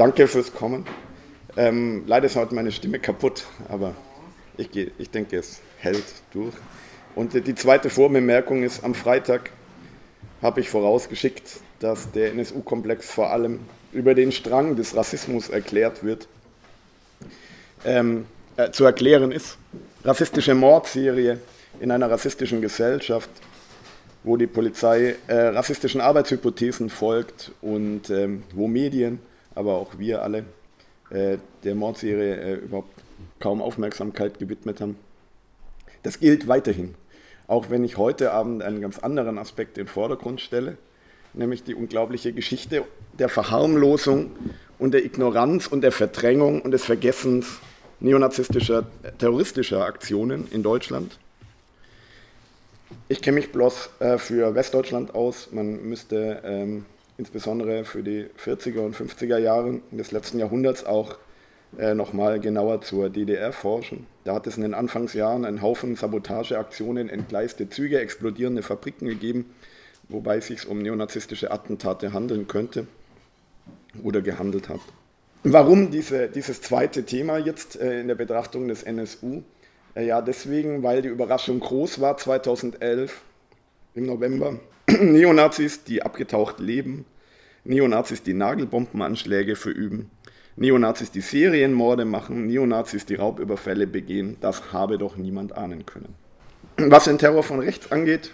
Danke fürs Kommen. Ähm, leider ist heute meine Stimme kaputt, aber ich, geh, ich denke, es hält durch. Und die zweite Vorbemerkung ist, am Freitag habe ich vorausgeschickt, dass der NSU-Komplex vor allem über den Strang des Rassismus erklärt wird, ähm, äh, zu erklären ist. Rassistische Mordserie in einer rassistischen Gesellschaft, wo die Polizei äh, rassistischen Arbeitshypothesen folgt und ähm, wo Medien aber auch wir alle äh, der Mordserie äh, überhaupt kaum Aufmerksamkeit gewidmet haben. Das gilt weiterhin, auch wenn ich heute Abend einen ganz anderen Aspekt in den Vordergrund stelle, nämlich die unglaubliche Geschichte der Verharmlosung und der Ignoranz und der Verdrängung und des Vergessens neonazistischer, terroristischer Aktionen in Deutschland. Ich kenne mich bloß äh, für Westdeutschland aus. Man müsste ähm, insbesondere für die 40er und 50er Jahre des letzten Jahrhunderts auch äh, nochmal genauer zur DDR forschen. Da hat es in den Anfangsjahren einen Haufen Sabotageaktionen, entgleiste Züge, explodierende Fabriken gegeben, wobei es sich um neonazistische Attentate handeln könnte oder gehandelt hat. Warum diese, dieses zweite Thema jetzt äh, in der Betrachtung des NSU? Äh, ja, deswegen, weil die Überraschung groß war 2011 im November. Neonazis, die abgetaucht leben, Neonazis, die Nagelbombenanschläge verüben, Neonazis, die Serienmorde machen, Neonazis, die Raubüberfälle begehen, das habe doch niemand ahnen können. Was den Terror von rechts angeht,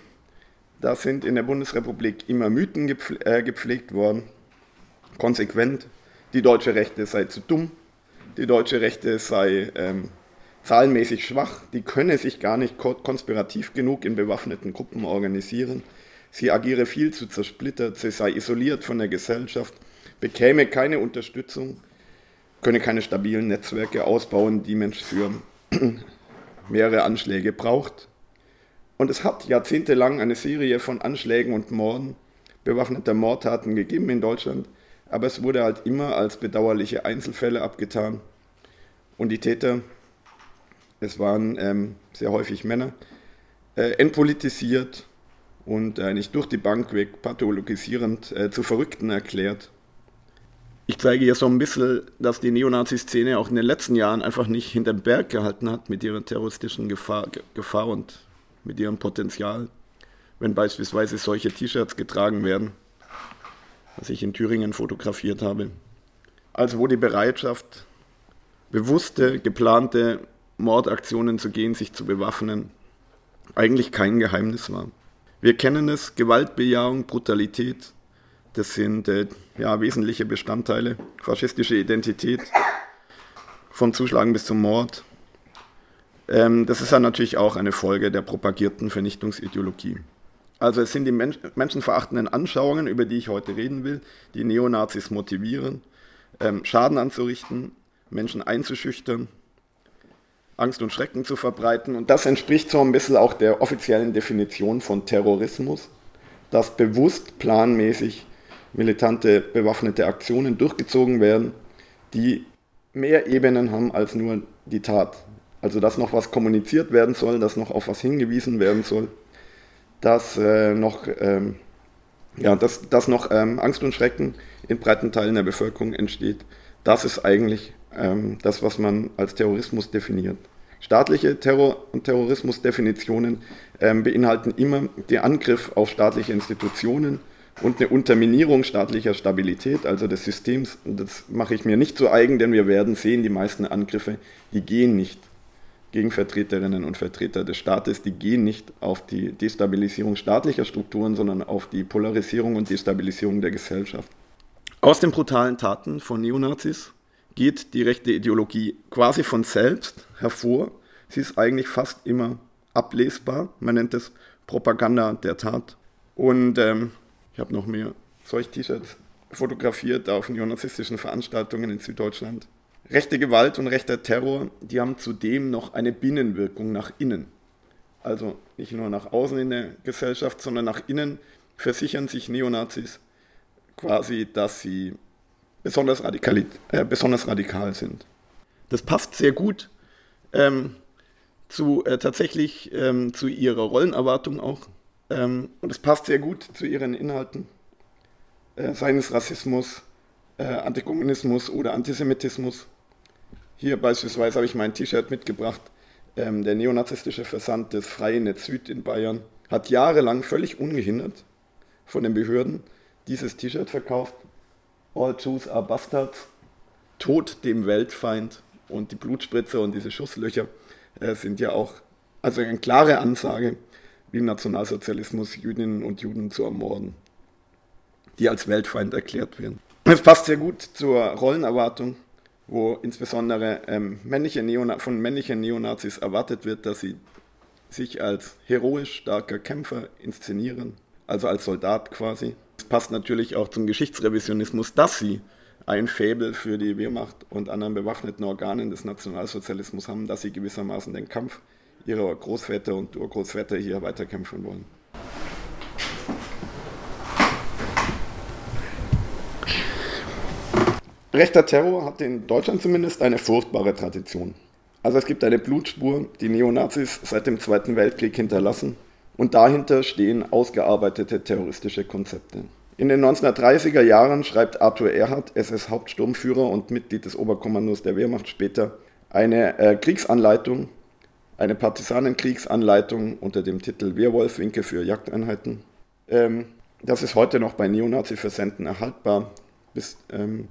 da sind in der Bundesrepublik immer Mythen äh, gepflegt worden, konsequent. Die deutsche Rechte sei zu dumm, die deutsche Rechte sei ähm, zahlenmäßig schwach, die könne sich gar nicht konspirativ genug in bewaffneten Gruppen organisieren. Sie agiere viel zu zersplittert, sie sei isoliert von der Gesellschaft, bekäme keine Unterstützung, könne keine stabilen Netzwerke ausbauen, die Mensch für mehrere Anschläge braucht. Und es hat jahrzehntelang eine Serie von Anschlägen und Morden, bewaffneter Mordtaten gegeben in Deutschland, aber es wurde halt immer als bedauerliche Einzelfälle abgetan. Und die Täter, es waren ähm, sehr häufig Männer, äh, entpolitisiert und eigentlich durch die Bank weg pathologisierend äh, zu Verrückten erklärt. Ich zeige hier so ein bisschen, dass die Neonazi-Szene auch in den letzten Jahren einfach nicht hinterm Berg gehalten hat mit ihrer terroristischen Gefahr, Gefahr und mit ihrem Potenzial. Wenn beispielsweise solche T-Shirts getragen werden, was ich in Thüringen fotografiert habe. Also wo die Bereitschaft, bewusste, geplante Mordaktionen zu gehen, sich zu bewaffnen, eigentlich kein Geheimnis war. Wir kennen es, Gewaltbejahung, Brutalität, das sind äh, ja, wesentliche Bestandteile. Faschistische Identität, vom Zuschlagen bis zum Mord. Ähm, das ist dann natürlich auch eine Folge der propagierten Vernichtungsideologie. Also es sind die Mensch menschenverachtenden Anschauungen, über die ich heute reden will, die Neonazis motivieren, ähm, Schaden anzurichten, Menschen einzuschüchtern, Angst und Schrecken zu verbreiten. Und das entspricht so ein bisschen auch der offiziellen Definition von Terrorismus, dass bewusst planmäßig militante bewaffnete Aktionen durchgezogen werden, die mehr Ebenen haben als nur die Tat. Also dass noch was kommuniziert werden soll, dass noch auf was hingewiesen werden soll, dass äh, noch, ähm, ja, dass, dass noch ähm, Angst und Schrecken in breiten Teilen der Bevölkerung entsteht. Das ist eigentlich ähm, das, was man als Terrorismus definiert. Staatliche Terror- und Terrorismusdefinitionen ähm, beinhalten immer den Angriff auf staatliche Institutionen und eine Unterminierung staatlicher Stabilität, also des Systems. Das mache ich mir nicht zu eigen, denn wir werden sehen, die meisten Angriffe, die gehen nicht gegen Vertreterinnen und Vertreter des Staates, die gehen nicht auf die Destabilisierung staatlicher Strukturen, sondern auf die Polarisierung und Destabilisierung der Gesellschaft. Aus den brutalen Taten von Neonazis geht die rechte Ideologie quasi von selbst hervor. Sie ist eigentlich fast immer ablesbar. Man nennt es Propaganda der Tat. Und ähm, ich habe noch mehr solche T-Shirts fotografiert auf neonazistischen Veranstaltungen in Süddeutschland. Rechte Gewalt und rechter Terror, die haben zudem noch eine Binnenwirkung nach innen. Also nicht nur nach außen in der Gesellschaft, sondern nach innen versichern sich Neonazis quasi, dass sie besonders, radikal, äh, besonders radikal sind. Das passt sehr gut ähm, zu äh, tatsächlich ähm, zu ihrer Rollenerwartung auch. Ähm, und es passt sehr gut zu ihren Inhalten, äh, seien es Rassismus, äh, Antikommunismus oder Antisemitismus. Hier beispielsweise habe ich mein T-Shirt mitgebracht. Ähm, der neonazistische Versand des Freien Netz Süd in Bayern hat jahrelang völlig ungehindert von den Behörden dieses T-Shirt verkauft. All Jews are Bastards. Tod dem Weltfeind. Und die Blutspritzer und diese Schusslöcher äh, sind ja auch also eine klare Ansage, wie im Nationalsozialismus Jüdinnen und Juden zu ermorden, die als Weltfeind erklärt werden. Es passt sehr gut zur Rollenerwartung, wo insbesondere ähm, männliche von männlichen Neonazis erwartet wird, dass sie sich als heroisch starker Kämpfer inszenieren, also als Soldat quasi. Es passt natürlich auch zum Geschichtsrevisionismus, dass sie ein Faible für die Wehrmacht und anderen bewaffneten Organen des Nationalsozialismus haben, dass sie gewissermaßen den Kampf ihrer Großväter und Urgroßväter hier weiterkämpfen wollen. Rechter Terror hat in Deutschland zumindest eine furchtbare Tradition. Also es gibt eine Blutspur, die Neonazis seit dem Zweiten Weltkrieg hinterlassen und dahinter stehen ausgearbeitete terroristische Konzepte. In den 1930er Jahren schreibt Arthur Erhard, SS-Hauptsturmführer und Mitglied des Oberkommandos der Wehrmacht später, eine äh, Kriegsanleitung, eine Partisanenkriegsanleitung unter dem Titel Wehrwolf-Winke für Jagdeinheiten. Ähm, das ist heute noch bei Neonazi-Versenden erhaltbar. Bis ähm,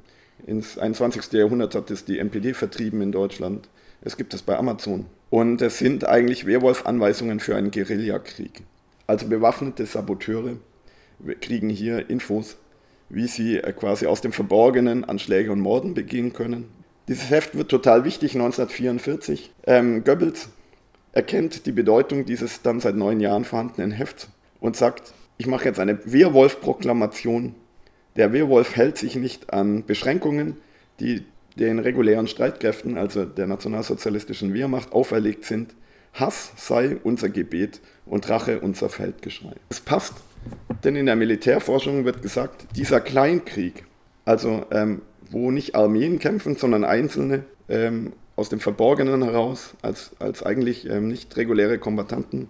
ins 21. Jahrhundert hat es die NPD vertrieben in Deutschland. Es gibt es bei Amazon. Und es sind eigentlich Wehrwolf-Anweisungen für einen Guerillakrieg. Also bewaffnete Saboteure kriegen hier Infos, wie sie äh, quasi aus dem Verborgenen Anschläge und Morden begehen können. Dieses Heft wird total wichtig 1944. Ähm, Goebbels erkennt die Bedeutung dieses dann seit neun Jahren vorhandenen Hefts und sagt, ich mache jetzt eine Wehrwolf-Proklamation. Der Wehrwolf hält sich nicht an Beschränkungen, die den regulären Streitkräften, also der nationalsozialistischen Wehrmacht, auferlegt sind. Hass sei unser Gebet und Rache unser Feldgeschrei. Es passt, denn in der Militärforschung wird gesagt, dieser Kleinkrieg, also ähm, wo nicht Armeen kämpfen, sondern Einzelne, ähm, aus dem Verborgenen heraus, als, als eigentlich ähm, nicht reguläre Kombattanten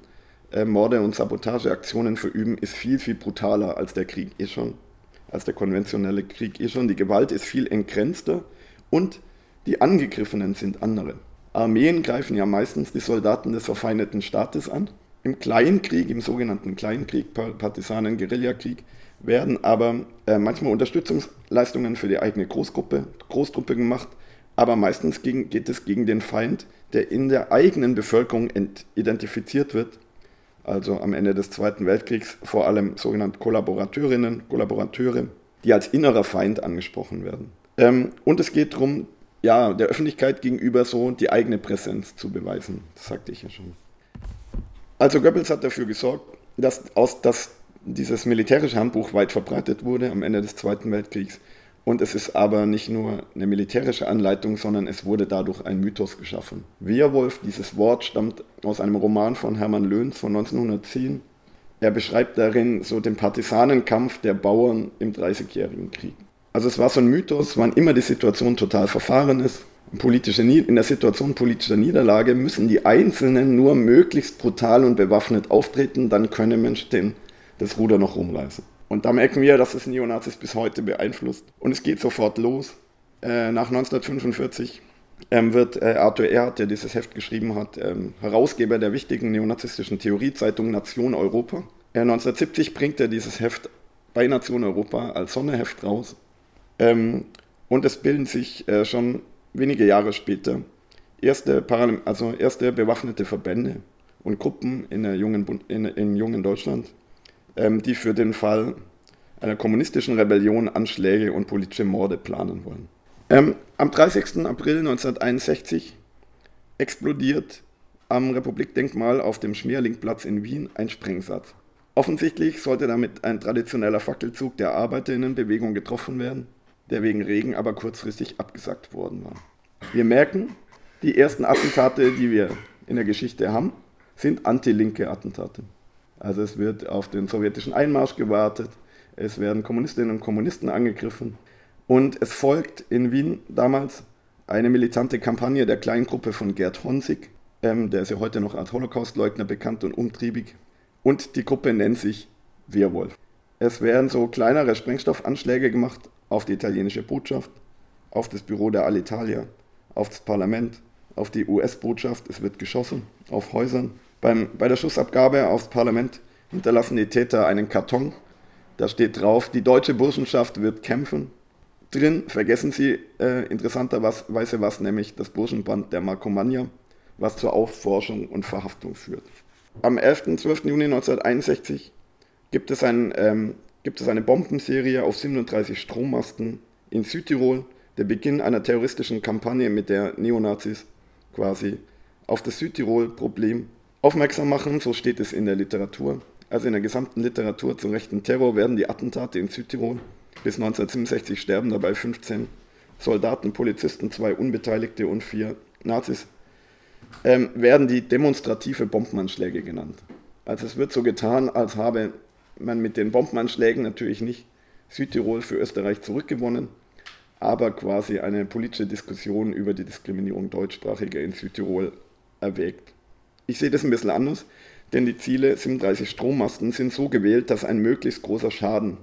äh, Morde und Sabotageaktionen verüben, ist viel, viel brutaler als der Krieg eh schon, als der konventionelle Krieg eh schon. Die Gewalt ist viel entgrenzter und die Angegriffenen sind andere. Armeen greifen ja meistens die Soldaten des verfeindeten Staates an. Im Kleinkrieg, im sogenannten Kleinkrieg, Partisanen-Guerillakrieg, werden aber äh, manchmal Unterstützungsleistungen für die eigene Großgruppe, Großtruppe gemacht, aber meistens gegen, geht es gegen den Feind, der in der eigenen Bevölkerung identifiziert wird. Also am Ende des Zweiten Weltkriegs vor allem sogenannte Kollaborateurinnen, Kollaborateure, die als innerer Feind angesprochen werden. Ähm, und es geht darum, ja, der Öffentlichkeit gegenüber so die eigene Präsenz zu beweisen. Das sagte ich ja schon. Also Goebbels hat dafür gesorgt, dass, aus, dass dieses militärische Handbuch weit verbreitet wurde am Ende des Zweiten Weltkriegs und es ist aber nicht nur eine militärische Anleitung, sondern es wurde dadurch ein Mythos geschaffen. Wehrwolf, dieses Wort stammt aus einem Roman von Hermann Löhns von 1910. Er beschreibt darin so den Partisanenkampf der Bauern im Dreißigjährigen Krieg. Also es war so ein Mythos, wann immer die Situation total verfahren ist, politische, in der Situation politischer Niederlage müssen die Einzelnen nur möglichst brutal und bewaffnet auftreten, dann könne Mensch den, das Ruder noch rumreißen. Und da merken wir, dass es Neonazis bis heute beeinflusst. Und es geht sofort los. Äh, nach 1945 ähm, wird äh, Arthur Erhardt, der dieses Heft geschrieben hat, ähm, Herausgeber der wichtigen neonazistischen Theoriezeitung Nation Europa. Äh, 1970 bringt er dieses Heft bei Nation Europa als Sonderheft raus. Ähm, und es bilden sich äh, schon wenige Jahre später erste, Paral also erste bewaffnete Verbände und Gruppen in der jungen, in, im jungen Deutschland ähm, die für den Fall einer kommunistischen Rebellion Anschläge und politische Morde planen wollen. Ähm, am 30. April 1961 explodiert am Republikdenkmal auf dem Schmierlingplatz in Wien ein Sprengsatz. Offensichtlich sollte damit ein traditioneller Fackelzug der Arbeiterinnenbewegung getroffen werden, der wegen Regen aber kurzfristig abgesagt worden war. Wir merken, die ersten Attentate, die wir in der Geschichte haben, sind anti-linke Attentate. Also es wird auf den sowjetischen Einmarsch gewartet, es werden Kommunistinnen und Kommunisten angegriffen und es folgt in Wien damals eine militante Kampagne der kleinen Gruppe von Gerd Honsig, ähm, der ist ja heute noch als Holocaustleugner bekannt und umtriebig. Und die Gruppe nennt sich Wehrwolf. Es werden so kleinere Sprengstoffanschläge gemacht auf die italienische Botschaft, auf das Büro der Alitalia, auf das Parlament, auf die US-Botschaft, es wird geschossen, auf Häusern. Beim, bei der Schussabgabe aufs Parlament hinterlassen die Täter einen Karton. Da steht drauf, die deutsche Burschenschaft wird kämpfen. Drin vergessen sie äh, interessanterweise was, nämlich das Burschenband der Markomania, was zur Aufforschung und Verhaftung führt. Am 11. und 12. Juni 1961 gibt es, ein, ähm, gibt es eine Bombenserie auf 37 Strommasten in Südtirol, der Beginn einer terroristischen Kampagne, mit der Neonazis quasi auf das Südtirol-Problem aufmerksam machen, so steht es in der Literatur. Also in der gesamten Literatur zum rechten Terror werden die Attentate in Südtirol bis 1967 sterben dabei 15 Soldaten, Polizisten, zwei Unbeteiligte und vier Nazis, ähm, werden die demonstrative Bombenanschläge genannt. Also es wird so getan, als habe man mit den Bombenanschlägen natürlich nicht Südtirol für Österreich zurückgewonnen, aber quasi eine politische Diskussion über die Diskriminierung Deutschsprachiger in Südtirol erwägt. Ich sehe das ein bisschen anders, denn die Ziele 37 Strommasten sind so gewählt, dass ein möglichst großer Schaden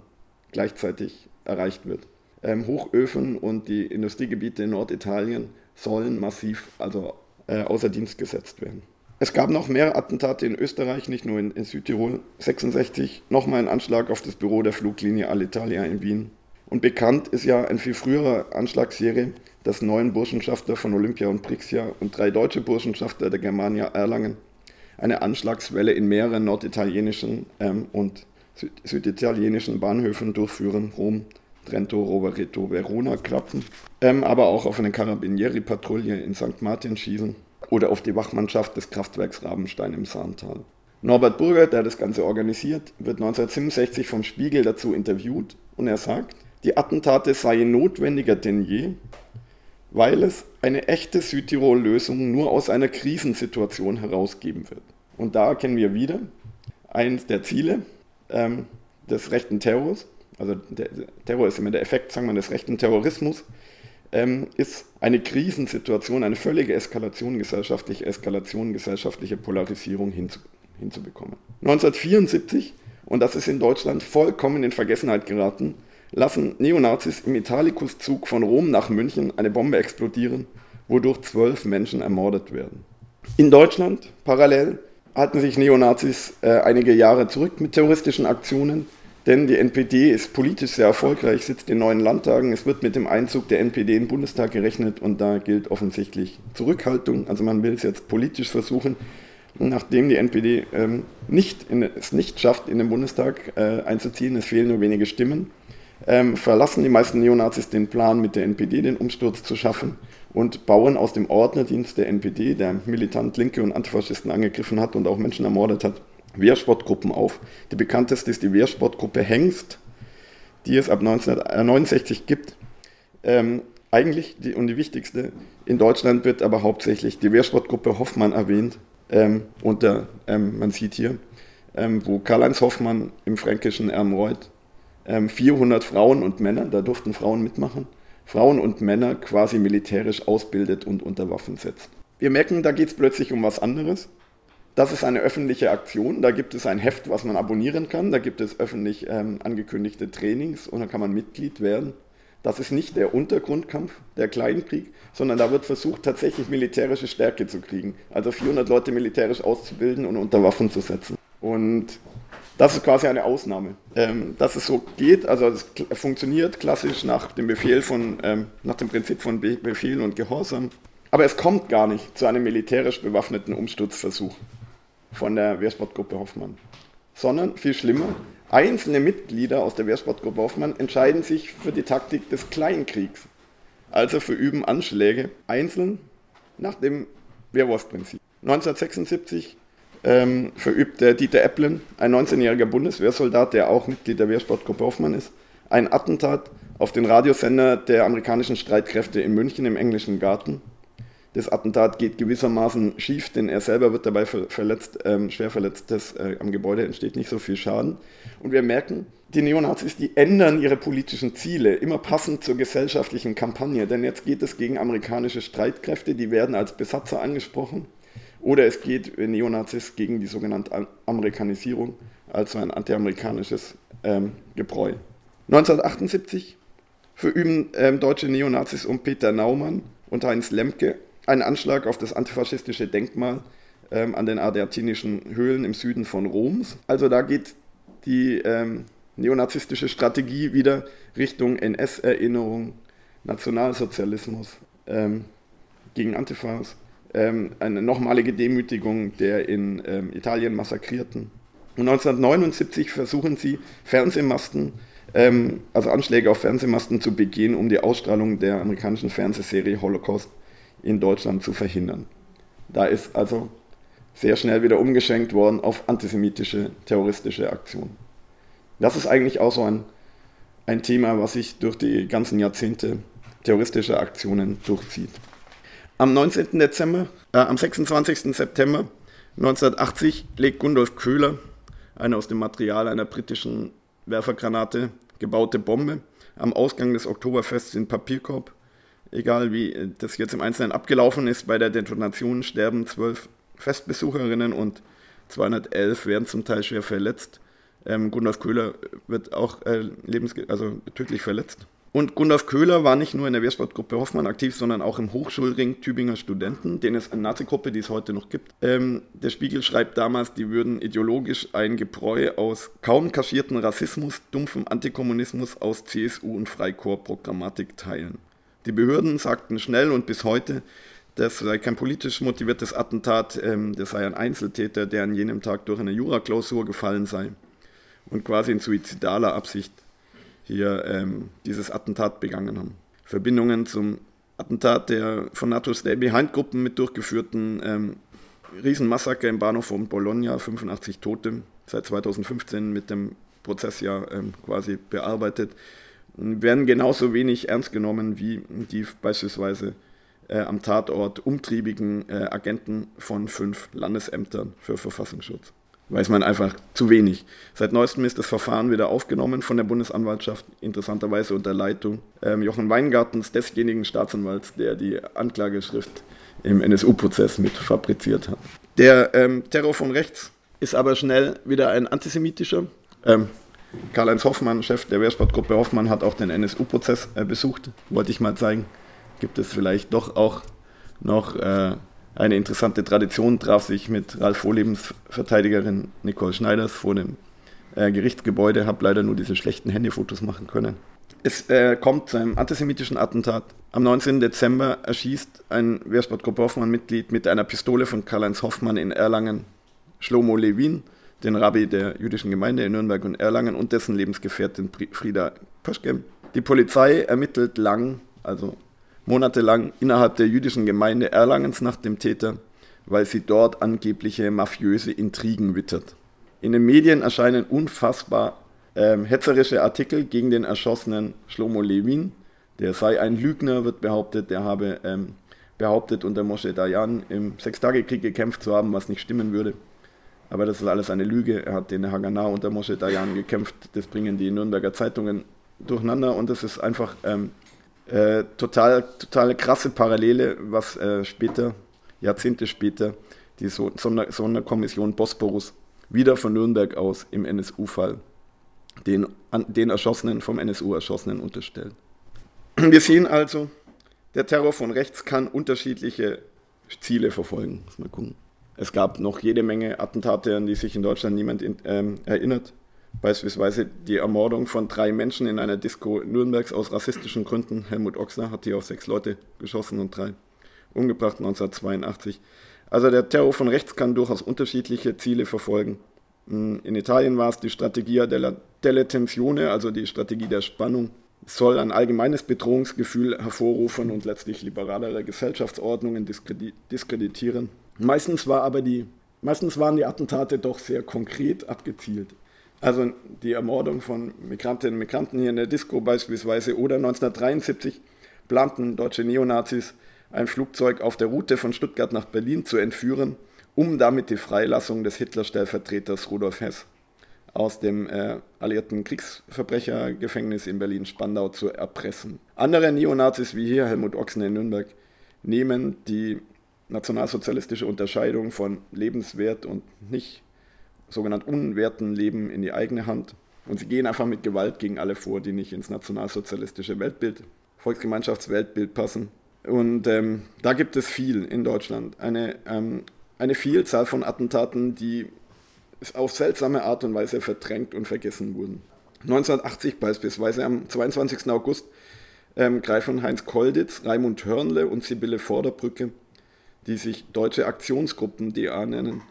gleichzeitig erreicht wird. Ähm, Hochöfen und die Industriegebiete in Norditalien sollen massiv also, äh, außer Dienst gesetzt werden. Es gab noch mehr Attentate in Österreich, nicht nur in, in Südtirol. 66 nochmal ein Anschlag auf das Büro der Fluglinie Alitalia in Wien. Und bekannt ist ja eine viel frühere Anschlagsserie, dass neun Burschenschafter von Olympia und Brixia und drei deutsche Burschenschafter der Germania Erlangen eine Anschlagswelle in mehreren norditalienischen ähm, und süd süditalienischen Bahnhöfen durchführen, Rom, Trento, Rovereto, Verona klappen, ähm, aber auch auf eine Carabinieri-Patrouille in St. Martin schießen oder auf die Wachmannschaft des Kraftwerks Rabenstein im Saantal. Norbert Burger, der das Ganze organisiert, wird 1967 vom Spiegel dazu interviewt und er sagt, die Attentate seien notwendiger denn je, weil es eine echte Südtirol-Lösung nur aus einer Krisensituation herausgeben wird. Und da erkennen wir wieder eines der Ziele ähm, des rechten Terrors, also der Terror ist immer der Effekt, sagen wir, des rechten Terrorismus, ähm, ist eine Krisensituation, eine völlige Eskalation, gesellschaftliche Eskalation, gesellschaftliche Polarisierung hinzu, hinzubekommen. 1974, und das ist in Deutschland vollkommen in Vergessenheit geraten, lassen Neonazis im Italicus-Zug von Rom nach München eine Bombe explodieren, wodurch zwölf Menschen ermordet werden. In Deutschland parallel halten sich Neonazis äh, einige Jahre zurück mit terroristischen Aktionen, denn die NPD ist politisch sehr erfolgreich, sitzt in neuen Landtagen. Es wird mit dem Einzug der NPD in den Bundestag gerechnet und da gilt offensichtlich Zurückhaltung. Also man will es jetzt politisch versuchen. Nachdem die NPD ähm, nicht in, es nicht schafft, in den Bundestag äh, einzuziehen, es fehlen nur wenige Stimmen, ähm, verlassen die meisten Neonazis den Plan, mit der NPD den Umsturz zu schaffen und bauen aus dem Ordnerdienst der NPD, der militant Linke und Antifaschisten angegriffen hat und auch Menschen ermordet hat, Wehrsportgruppen auf. Die bekannteste ist die Wehrsportgruppe Hengst, die es ab 1969 gibt. Ähm, eigentlich die, und die wichtigste, in Deutschland wird aber hauptsächlich die Wehrsportgruppe Hoffmann erwähnt. Ähm, und der, ähm, man sieht hier, ähm, wo Karl-Heinz Hoffmann im fränkischen Ermreuth 400 ähm, Frauen und Männer, da durften Frauen mitmachen, Frauen und Männer quasi militärisch ausbildet und unter Waffen setzt. Wir merken, da geht es plötzlich um was anderes. Das ist eine öffentliche Aktion, da gibt es ein Heft, was man abonnieren kann, da gibt es öffentlich ähm, angekündigte Trainings und da kann man Mitglied werden. Das ist nicht der Untergrundkampf, der Kleinkrieg, sondern da wird versucht, tatsächlich militärische Stärke zu kriegen. Also 400 Leute militärisch auszubilden und unter Waffen zu setzen. Und das ist quasi eine Ausnahme. Ähm, dass es so geht, also es funktioniert klassisch nach dem Befehl von, ähm, nach dem Prinzip von Be Befehl und Gehorsam. Aber es kommt gar nicht zu einem militärisch bewaffneten Umsturzversuch von der Wehrsportgruppe Hoffmann. Sondern, viel schlimmer, einzelne Mitglieder aus der Wehrsportgruppe Hoffmann entscheiden sich für die Taktik des Kleinkriegs. Also verüben Anschläge einzeln nach dem Wehrwolf-Prinzip. 1976 ähm, verübte Dieter Epplin, ein 19-jähriger Bundeswehrsoldat, der auch Mitglied der Wehrsportgruppe Hoffmann ist, ein Attentat auf den Radiosender der amerikanischen Streitkräfte in München im englischen Garten. Das Attentat geht gewissermaßen schief, denn er selber wird dabei verletzt, ähm, schwer verletzt. Das, äh, am Gebäude entsteht nicht so viel Schaden. Und wir merken, die Neonazis, die ändern ihre politischen Ziele, immer passend zur gesellschaftlichen Kampagne. Denn jetzt geht es gegen amerikanische Streitkräfte, die werden als Besatzer angesprochen. Oder es geht äh, Neonazis gegen die sogenannte Amerikanisierung, also ein antiamerikanisches ähm, Gebräu. 1978 verüben ähm, deutsche Neonazis um Peter Naumann und Heinz Lemke einen Anschlag auf das antifaschistische Denkmal ähm, an den Ardeatinischen Höhlen im Süden von Roms. Also da geht die ähm, neonazistische Strategie wieder Richtung NS-Erinnerung, Nationalsozialismus ähm, gegen Antifas, ähm, eine nochmalige Demütigung der in ähm, Italien Massakrierten. Und 1979 versuchen sie, Fernsehmasten, ähm, also Anschläge auf Fernsehmasten zu begehen, um die Ausstrahlung der amerikanischen Fernsehserie Holocaust in Deutschland zu verhindern. Da ist also sehr schnell wieder umgeschenkt worden auf antisemitische, terroristische Aktionen. Das ist eigentlich auch so ein, ein Thema, was sich durch die ganzen Jahrzehnte terroristischer Aktionen durchzieht. Am 19. Dezember, äh, am 26. September 1980 legt Gundolf Köhler eine aus dem Material einer britischen Werfergranate gebaute Bombe am Ausgang des Oktoberfests in Papierkorb. Egal wie das jetzt im Einzelnen abgelaufen ist, bei der Detonation sterben zwölf Festbesucherinnen und 211 werden zum Teil schwer verletzt. Ähm, Gundolf Köhler wird auch äh, lebens also tödlich verletzt. Und Gundolf Köhler war nicht nur in der Wehrsportgruppe Hoffmann aktiv, sondern auch im Hochschulring Tübinger Studenten, den es eine Nazi-Gruppe, die es heute noch gibt. Ähm, der Spiegel schreibt damals, die würden ideologisch ein Gebräu aus kaum kaschierten Rassismus, dumpfem Antikommunismus aus CSU und Freikorps-Programmatik teilen. Die Behörden sagten schnell und bis heute, das sei kein politisch motiviertes Attentat, ähm, das sei ein Einzeltäter, der an jenem Tag durch eine Juraklausur gefallen sei und quasi in suizidaler Absicht hier ähm, dieses Attentat begangen haben. Verbindungen zum Attentat der von NATO Stay-Behind-Gruppen mit durchgeführten ähm, Riesenmassaker im Bahnhof von Bologna, 85 Tote, seit 2015 mit dem Prozess ja ähm, quasi bearbeitet, werden genauso wenig ernst genommen wie die beispielsweise äh, am Tatort umtriebigen äh, Agenten von fünf Landesämtern für Verfassungsschutz weiß man einfach zu wenig. Seit neuestem ist das Verfahren wieder aufgenommen von der Bundesanwaltschaft, interessanterweise unter Leitung ähm, Jochen Weingartens, desjenigen Staatsanwalts, der die Anklageschrift im NSU-Prozess mit fabriziert hat. Der ähm, Terror von rechts ist aber schnell wieder ein antisemitischer. Ähm, Karl-Heinz Hoffmann, Chef der Wehrsportgruppe Hoffmann, hat auch den NSU-Prozess äh, besucht. Wollte ich mal zeigen. Gibt es vielleicht doch auch noch äh, eine interessante Tradition traf sich mit Ralf Vorlebens Verteidigerin Nicole Schneiders vor dem äh, Gerichtsgebäude, habe leider nur diese schlechten Handyfotos machen können. Es äh, kommt zu einem antisemitischen Attentat. Am 19. Dezember erschießt ein Wehrsportgruppe Hoffmann-Mitglied mit einer Pistole von Karl-Heinz Hoffmann in Erlangen Schlomo Levin, den Rabbi der jüdischen Gemeinde in Nürnberg und Erlangen und dessen Lebensgefährtin Frieda Poschke. Die Polizei ermittelt lang, also monatelang innerhalb der jüdischen Gemeinde Erlangens nach dem Täter, weil sie dort angebliche mafiöse Intrigen wittert. In den Medien erscheinen unfassbar ähm, hetzerische Artikel gegen den erschossenen Shlomo Levin. Der sei ein Lügner, wird behauptet, der habe ähm, behauptet, unter Moshe Dayan im Sechstagekrieg gekämpft zu haben, was nicht stimmen würde. Aber das ist alles eine Lüge. Er hat der Haganah unter Moshe Dayan gekämpft. Das bringen die Nürnberger Zeitungen durcheinander und das ist einfach ähm, äh, total, totale krasse Parallele, was äh, später, Jahrzehnte später, die so Sonder Sonderkommission Bosporus wieder von Nürnberg aus im NSU-Fall den, den Erschossenen, vom NSU Erschossenen unterstellt. Wir sehen also, der Terror von rechts kann unterschiedliche Ziele verfolgen. Mal gucken. Es gab noch jede Menge Attentate, an die sich in Deutschland niemand in, ähm, erinnert. Beispielsweise die Ermordung von drei Menschen in einer Disco Nürnbergs aus rassistischen Gründen. Helmut Ochsner hat hier auf sechs Leute geschossen und drei umgebracht 1982. Also der Terror von rechts kann durchaus unterschiedliche Ziele verfolgen. Hm, in Italien war es die Strategia della, tensione, also die Strategie der Spannung, soll ein allgemeines Bedrohungsgefühl hervorrufen und letztlich liberalere Gesellschaftsordnungen diskreditieren. Meistens, war aber die, meistens waren die Attentate doch sehr konkret abgezielt. Also die Ermordung von Migrantinnen und Migranten hier in der Disco beispielsweise oder 1973 planten deutsche Neonazis ein Flugzeug auf der Route von Stuttgart nach Berlin zu entführen, um damit die Freilassung des Hitler-Stellvertreters Rudolf Hess aus dem äh, alliierten Kriegsverbrechergefängnis in Berlin-Spandau zu erpressen. Andere Neonazis wie hier Helmut Ochsen in Nürnberg nehmen die nationalsozialistische Unterscheidung von lebenswert und nicht sogenannten unwerten Leben in die eigene Hand Und sie gehen einfach mit Gewalt gegen alle vor, die nicht ins nationalsozialistische Weltbild, Volksgemeinschaftsweltbild passen. Und ähm, da gibt es viel in Deutschland. Eine, ähm, eine Vielzahl von Attentaten, die auf seltsame Art und Weise verdrängt und vergessen wurden. 1980 beispielsweise, am 22. August, ähm, greifen Heinz Kolditz, Raimund Hörnle und Sibylle Vorderbrücke, die sich Deutsche Aktionsgruppen DA nennen,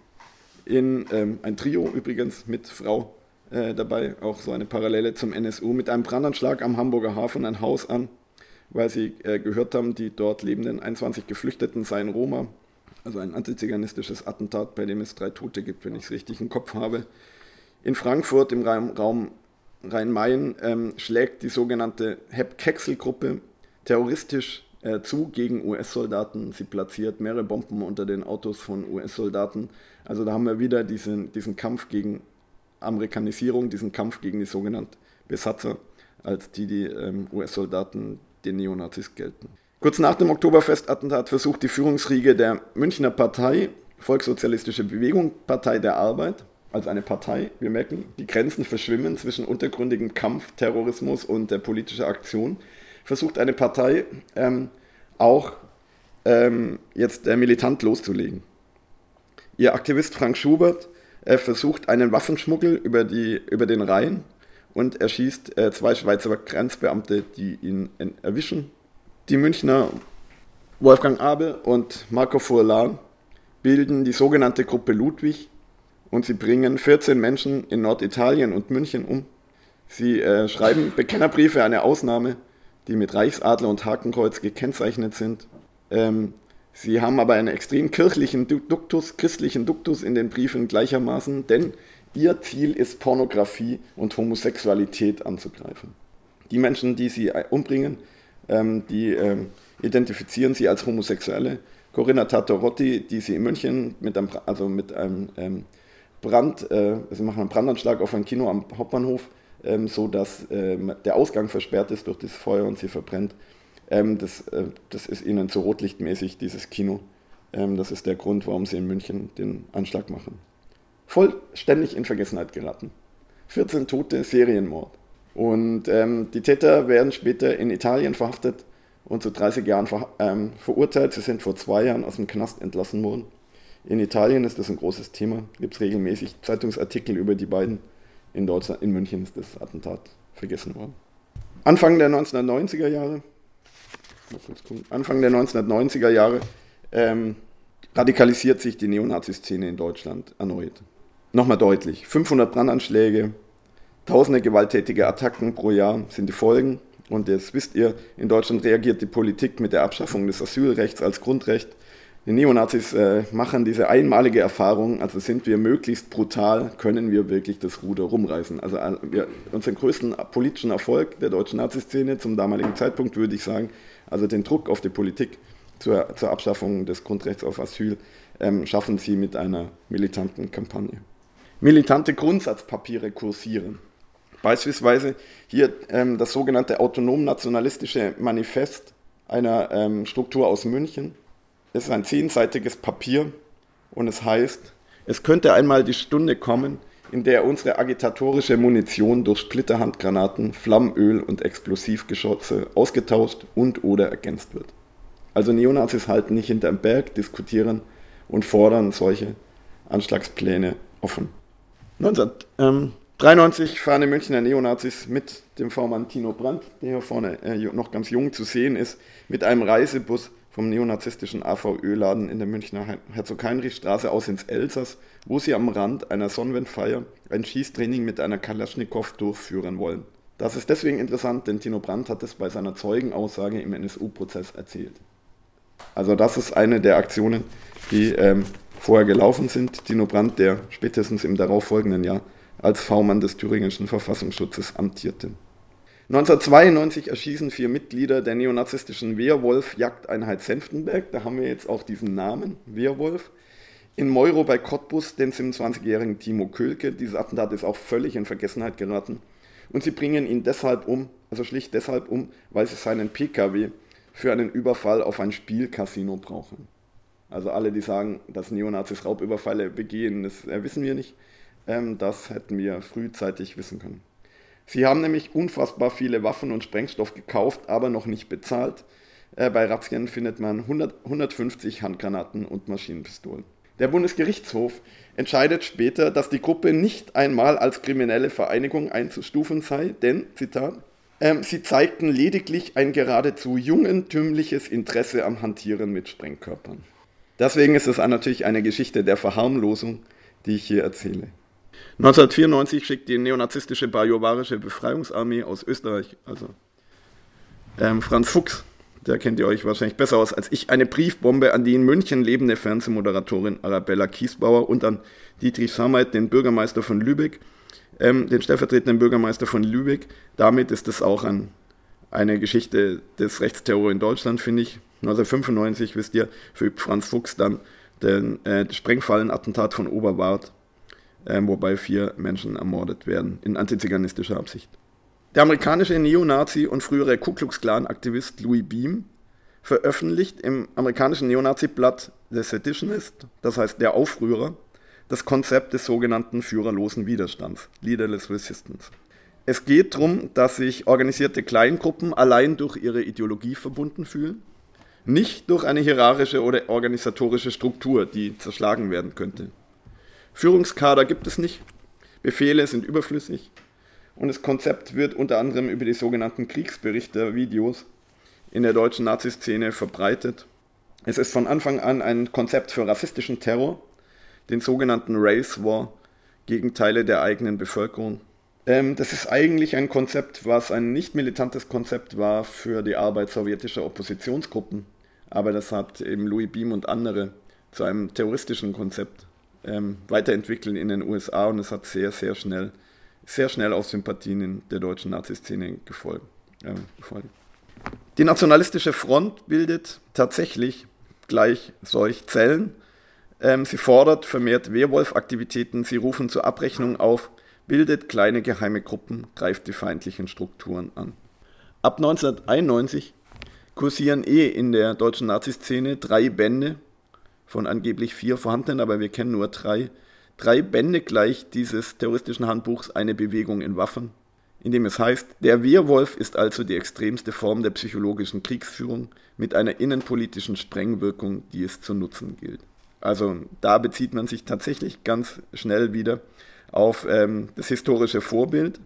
in ähm, ein Trio übrigens mit Frau äh, dabei, auch so eine Parallele zum NSU, mit einem Brandanschlag am Hamburger Hafen ein Haus an, weil sie äh, gehört haben, die dort lebenden 21 Geflüchteten seien Roma. Also ein antiziganistisches Attentat, bei dem es drei Tote gibt, wenn ich es richtig im Kopf habe. In Frankfurt im Raum Rhein-Main ähm, schlägt die sogenannte Hep-Kexel-Gruppe terroristisch äh, zu gegen US-Soldaten. Sie platziert mehrere Bomben unter den Autos von US-Soldaten. Also da haben wir wieder diesen, diesen Kampf gegen Amerikanisierung, diesen Kampf gegen die sogenannten Besatzer, als die die ähm, US-Soldaten den Neonazis gelten. Kurz nach dem Oktoberfestattentat versucht die Führungsriege der Münchner Partei, Volkssozialistische Bewegung, Partei der Arbeit, als eine Partei. Wir merken, die Grenzen verschwimmen zwischen untergründigem Kampf, Terrorismus und der politischer Aktion. Versucht eine Partei ähm, auch ähm, jetzt äh, militant loszulegen. Ihr Aktivist Frank Schubert äh, versucht einen Waffenschmuggel über, die, über den Rhein und erschießt äh, zwei Schweizer Grenzbeamte, die ihn erwischen. Die Münchner Wolfgang Abel und Marco Furlan bilden die sogenannte Gruppe Ludwig, und sie bringen 14 Menschen in Norditalien und München um. Sie äh, schreiben Bekennerbriefe, eine Ausnahme, die mit Reichsadler und Hakenkreuz gekennzeichnet sind. Ähm, sie haben aber einen extrem kirchlichen Duktus, christlichen Duktus in den Briefen gleichermaßen, denn ihr Ziel ist Pornografie und Homosexualität anzugreifen. Die Menschen, die sie äh, umbringen, ähm, die ähm, identifizieren sie als Homosexuelle. Corinna Tatorotti, die sie in München mit einem, also mit einem ähm, Brand, äh, also machen einen Brandanschlag auf ein Kino am Hauptbahnhof, ähm, so dass ähm, der Ausgang versperrt ist durch das Feuer und sie verbrennt. Ähm, das, äh, das ist ihnen zu rotlichtmäßig, dieses Kino. Ähm, das ist der Grund, warum sie in München den Anschlag machen. Vollständig in Vergessenheit geraten. 14 Tote, Serienmord. Und ähm, die Täter werden später in Italien verhaftet und zu 30 Jahren ver ähm, verurteilt. Sie sind vor zwei Jahren aus dem Knast entlassen worden. In Italien ist das ein großes Thema. Gibt es regelmäßig Zeitungsartikel über die beiden. In Deutschland, in München ist das Attentat vergessen worden. Anfang der 1990er Jahre, Anfang der 1990er Jahre ähm, radikalisiert sich die Neonazi-Szene in Deutschland erneut. Nochmal deutlich, 500 Brandanschläge, tausende gewalttätige Attacken pro Jahr sind die Folgen. Und jetzt wisst ihr, in Deutschland reagiert die Politik mit der Abschaffung des Asylrechts als Grundrecht die Neonazis äh, machen diese einmalige Erfahrung, also sind wir möglichst brutal, können wir wirklich das Ruder rumreißen. Also äh, wir, unseren größten politischen Erfolg der deutschen Naziszene zum damaligen Zeitpunkt würde ich sagen, also den Druck auf die Politik zur, zur Abschaffung des Grundrechts auf Asyl, ähm, schaffen sie mit einer militanten Kampagne. Militante Grundsatzpapiere kursieren. Beispielsweise hier ähm, das sogenannte autonom-nationalistische Manifest einer ähm, Struktur aus München, ist ein zehnseitiges Papier und es heißt, es könnte einmal die Stunde kommen, in der unsere agitatorische Munition durch Splitterhandgranaten, Flammenöl und Explosivgeschosse ausgetauscht und oder ergänzt wird. Also Neonazis halten nicht hinterm Berg, diskutieren und fordern solche Anschlagspläne offen. 1993 fahren die Münchner Neonazis mit dem V-Mann Tino Brandt, der hier vorne äh, noch ganz jung zu sehen ist, mit einem Reisebus vom neonazistischen AVÖ-Laden in der Münchner Herzog-Heinrich-Straße aus ins Elsass, wo sie am Rand einer Sonnenwendfeier ein Schießtraining mit einer Kalaschnikow durchführen wollen. Das ist deswegen interessant, denn Tino Brandt hat es bei seiner Zeugenaussage im NSU-Prozess erzählt. Also das ist eine der Aktionen, die ähm, vorher gelaufen sind. Tino Brandt, der spätestens im darauffolgenden Jahr als V-Mann des thüringischen Verfassungsschutzes amtierte. 1992 erschießen vier Mitglieder der neonazistischen Wehrwolf-Jagdeinheit Senftenberg, da haben wir jetzt auch diesen Namen, Wehrwolf, in Meuro bei Cottbus den 27-jährigen Timo Kölke. Dieses Attentat ist auch völlig in Vergessenheit geraten. Und sie bringen ihn deshalb um, also schlicht deshalb um, weil sie seinen Pkw für einen Überfall auf ein Spielcasino brauchen. Also alle, die sagen, dass Neonazis Raubüberfalle begehen, das äh, wissen wir nicht. Ähm, das hätten wir frühzeitig wissen können. Sie haben nämlich unfassbar viele Waffen und Sprengstoff gekauft, aber noch nicht bezahlt. Äh, bei Razzien findet man 100, 150 Handgranaten und Maschinenpistolen. Der Bundesgerichtshof entscheidet später, dass die Gruppe nicht einmal als kriminelle Vereinigung einzustufen sei, denn, Zitat, ähm, sie zeigten lediglich ein geradezu jungentümliches Interesse am Hantieren mit Sprengkörpern. Deswegen ist es natürlich eine Geschichte der Verharmlosung, die ich hier erzähle. 1994 schickt die neonazistische bajuwarische Befreiungsarmee aus Österreich, also ähm, Franz Fuchs, der kennt ihr euch wahrscheinlich besser aus als ich, eine Briefbombe an die in München lebende Fernsehmoderatorin Arabella Kiesbauer und an Dietrich Sammet, den Bürgermeister von Lübeck, ähm, den stellvertretenden Bürgermeister von Lübeck. Damit ist es auch ein, eine Geschichte des Rechtsterror in Deutschland, finde ich. 1995, wisst ihr, verübt Franz Fuchs dann den äh, Sprengfallenattentat von Oberwart, äh, wobei vier Menschen ermordet werden, in antiziganistischer Absicht. Der amerikanische Neonazi und frühere Ku Klux Klan-Aktivist Louis Beam veröffentlicht im amerikanischen Neonazi-Blatt The Seditionist, das heißt der Aufrührer, das Konzept des sogenannten führerlosen Widerstands, Leaderless Resistance. Es geht darum, dass sich organisierte Kleingruppen allein durch ihre Ideologie verbunden fühlen, nicht durch eine hierarchische oder organisatorische Struktur, die zerschlagen werden könnte. Führungskader gibt es nicht, Befehle sind überflüssig und das Konzept wird unter anderem über die sogenannten Kriegsberichte-Videos in der deutschen Nazi-Szene verbreitet. Es ist von Anfang an ein Konzept für rassistischen Terror, den sogenannten Race War gegen Teile der eigenen Bevölkerung. Ähm, das ist eigentlich ein Konzept, was ein nicht militantes Konzept war für die Arbeit sowjetischer Oppositionsgruppen. Aber das hat eben Louis Beam und andere zu einem terroristischen Konzept ähm, weiterentwickelt in den USA und es hat sehr, sehr schnell, sehr schnell auf Sympathien in der deutschen Nazi-Szene gefolgt, äh, gefolgt. Die Nationalistische Front bildet tatsächlich gleich solch Zellen, ähm, sie fordert vermehrt Wehrwolf-Aktivitäten, sie rufen zur Abrechnung auf, bildet kleine geheime Gruppen, greift die feindlichen Strukturen an. Ab 1991 kursieren eh in der deutschen Naziszene drei Bände, von angeblich vier vorhandenen, aber wir kennen nur drei, drei Bände gleich dieses terroristischen Handbuchs Eine Bewegung in Waffen, in dem es heißt, der Wehrwolf ist also die extremste Form der psychologischen Kriegsführung mit einer innenpolitischen Sprengwirkung, die es zu nutzen gilt. Also da bezieht man sich tatsächlich ganz schnell wieder auf ähm, das historische Vorbild.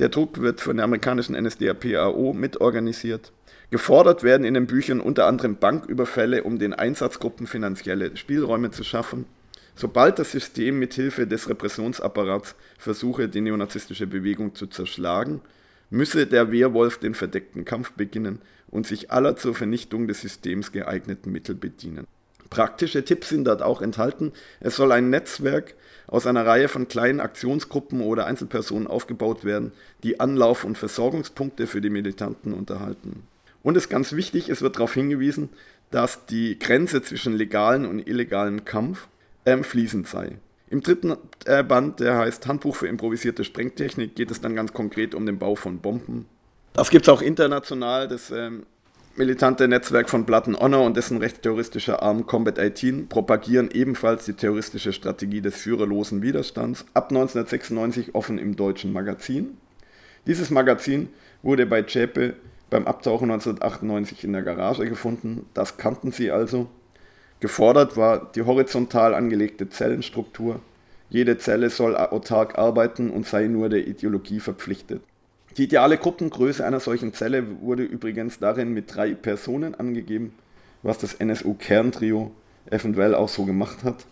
Der Druck wird von der amerikanischen NSDAP-AO mitorganisiert. Gefordert werden in den Büchern unter anderem Banküberfälle, um den Einsatzgruppen finanzielle Spielräume zu schaffen. Sobald das System mithilfe des Repressionsapparats versuche, die neonazistische Bewegung zu zerschlagen, müsse der Wehrwolf den verdeckten Kampf beginnen und sich aller zur Vernichtung des Systems geeigneten Mittel bedienen. Praktische Tipps sind dort auch enthalten. Es soll ein Netzwerk aus einer Reihe von kleinen Aktionsgruppen oder Einzelpersonen aufgebaut werden, die Anlauf- und Versorgungspunkte für die Militanten unterhalten. Und es ist ganz wichtig, es wird darauf hingewiesen, dass die Grenze zwischen legalen und illegalen Kampf ähm, fließend sei. Im dritten äh, Band, der heißt Handbuch für improvisierte Sprengtechnik, geht es dann ganz konkret um den Bau von Bomben. Das gibt es auch international. Das ähm, militante Netzwerk von Blood Honor und dessen rechtsterroristischer Arm Combat 18 propagieren ebenfalls die terroristische Strategie des führerlosen Widerstands, ab 1996 offen im deutschen Magazin. Dieses Magazin wurde bei Zschäpe beim Abtauchen 1998 in der Garage gefunden, das kannten sie also. Gefordert war die horizontal angelegte Zellenstruktur. Jede Zelle soll autark arbeiten und sei nur der Ideologie verpflichtet. Die ideale Gruppengröße einer solchen Zelle wurde übrigens darin mit drei Personen angegeben, was das NSU-Kerntrio eventuell auch so gemacht hat.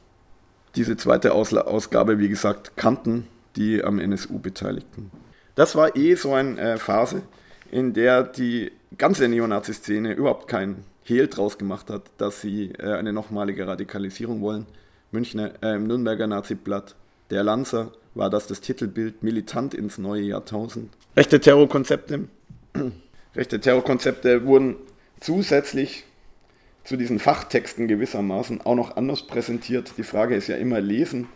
Diese zweite Ausgabe, wie gesagt, kannten die am NSU Beteiligten. Das war eh so eine äh, Phase, in der die ganze Neonazi-Szene überhaupt keinen Hehl draus gemacht hat, dass sie äh, eine nochmalige Radikalisierung wollen. Münchner, äh, Nürnberger Nazi-Blatt, der Lanzer war das das Titelbild, militant ins neue Jahrtausend. Rechte Terrorkonzepte. Rechte Terrorkonzepte wurden zusätzlich zu diesen Fachtexten gewissermaßen auch noch anders präsentiert. Die Frage ist ja immer, lesen,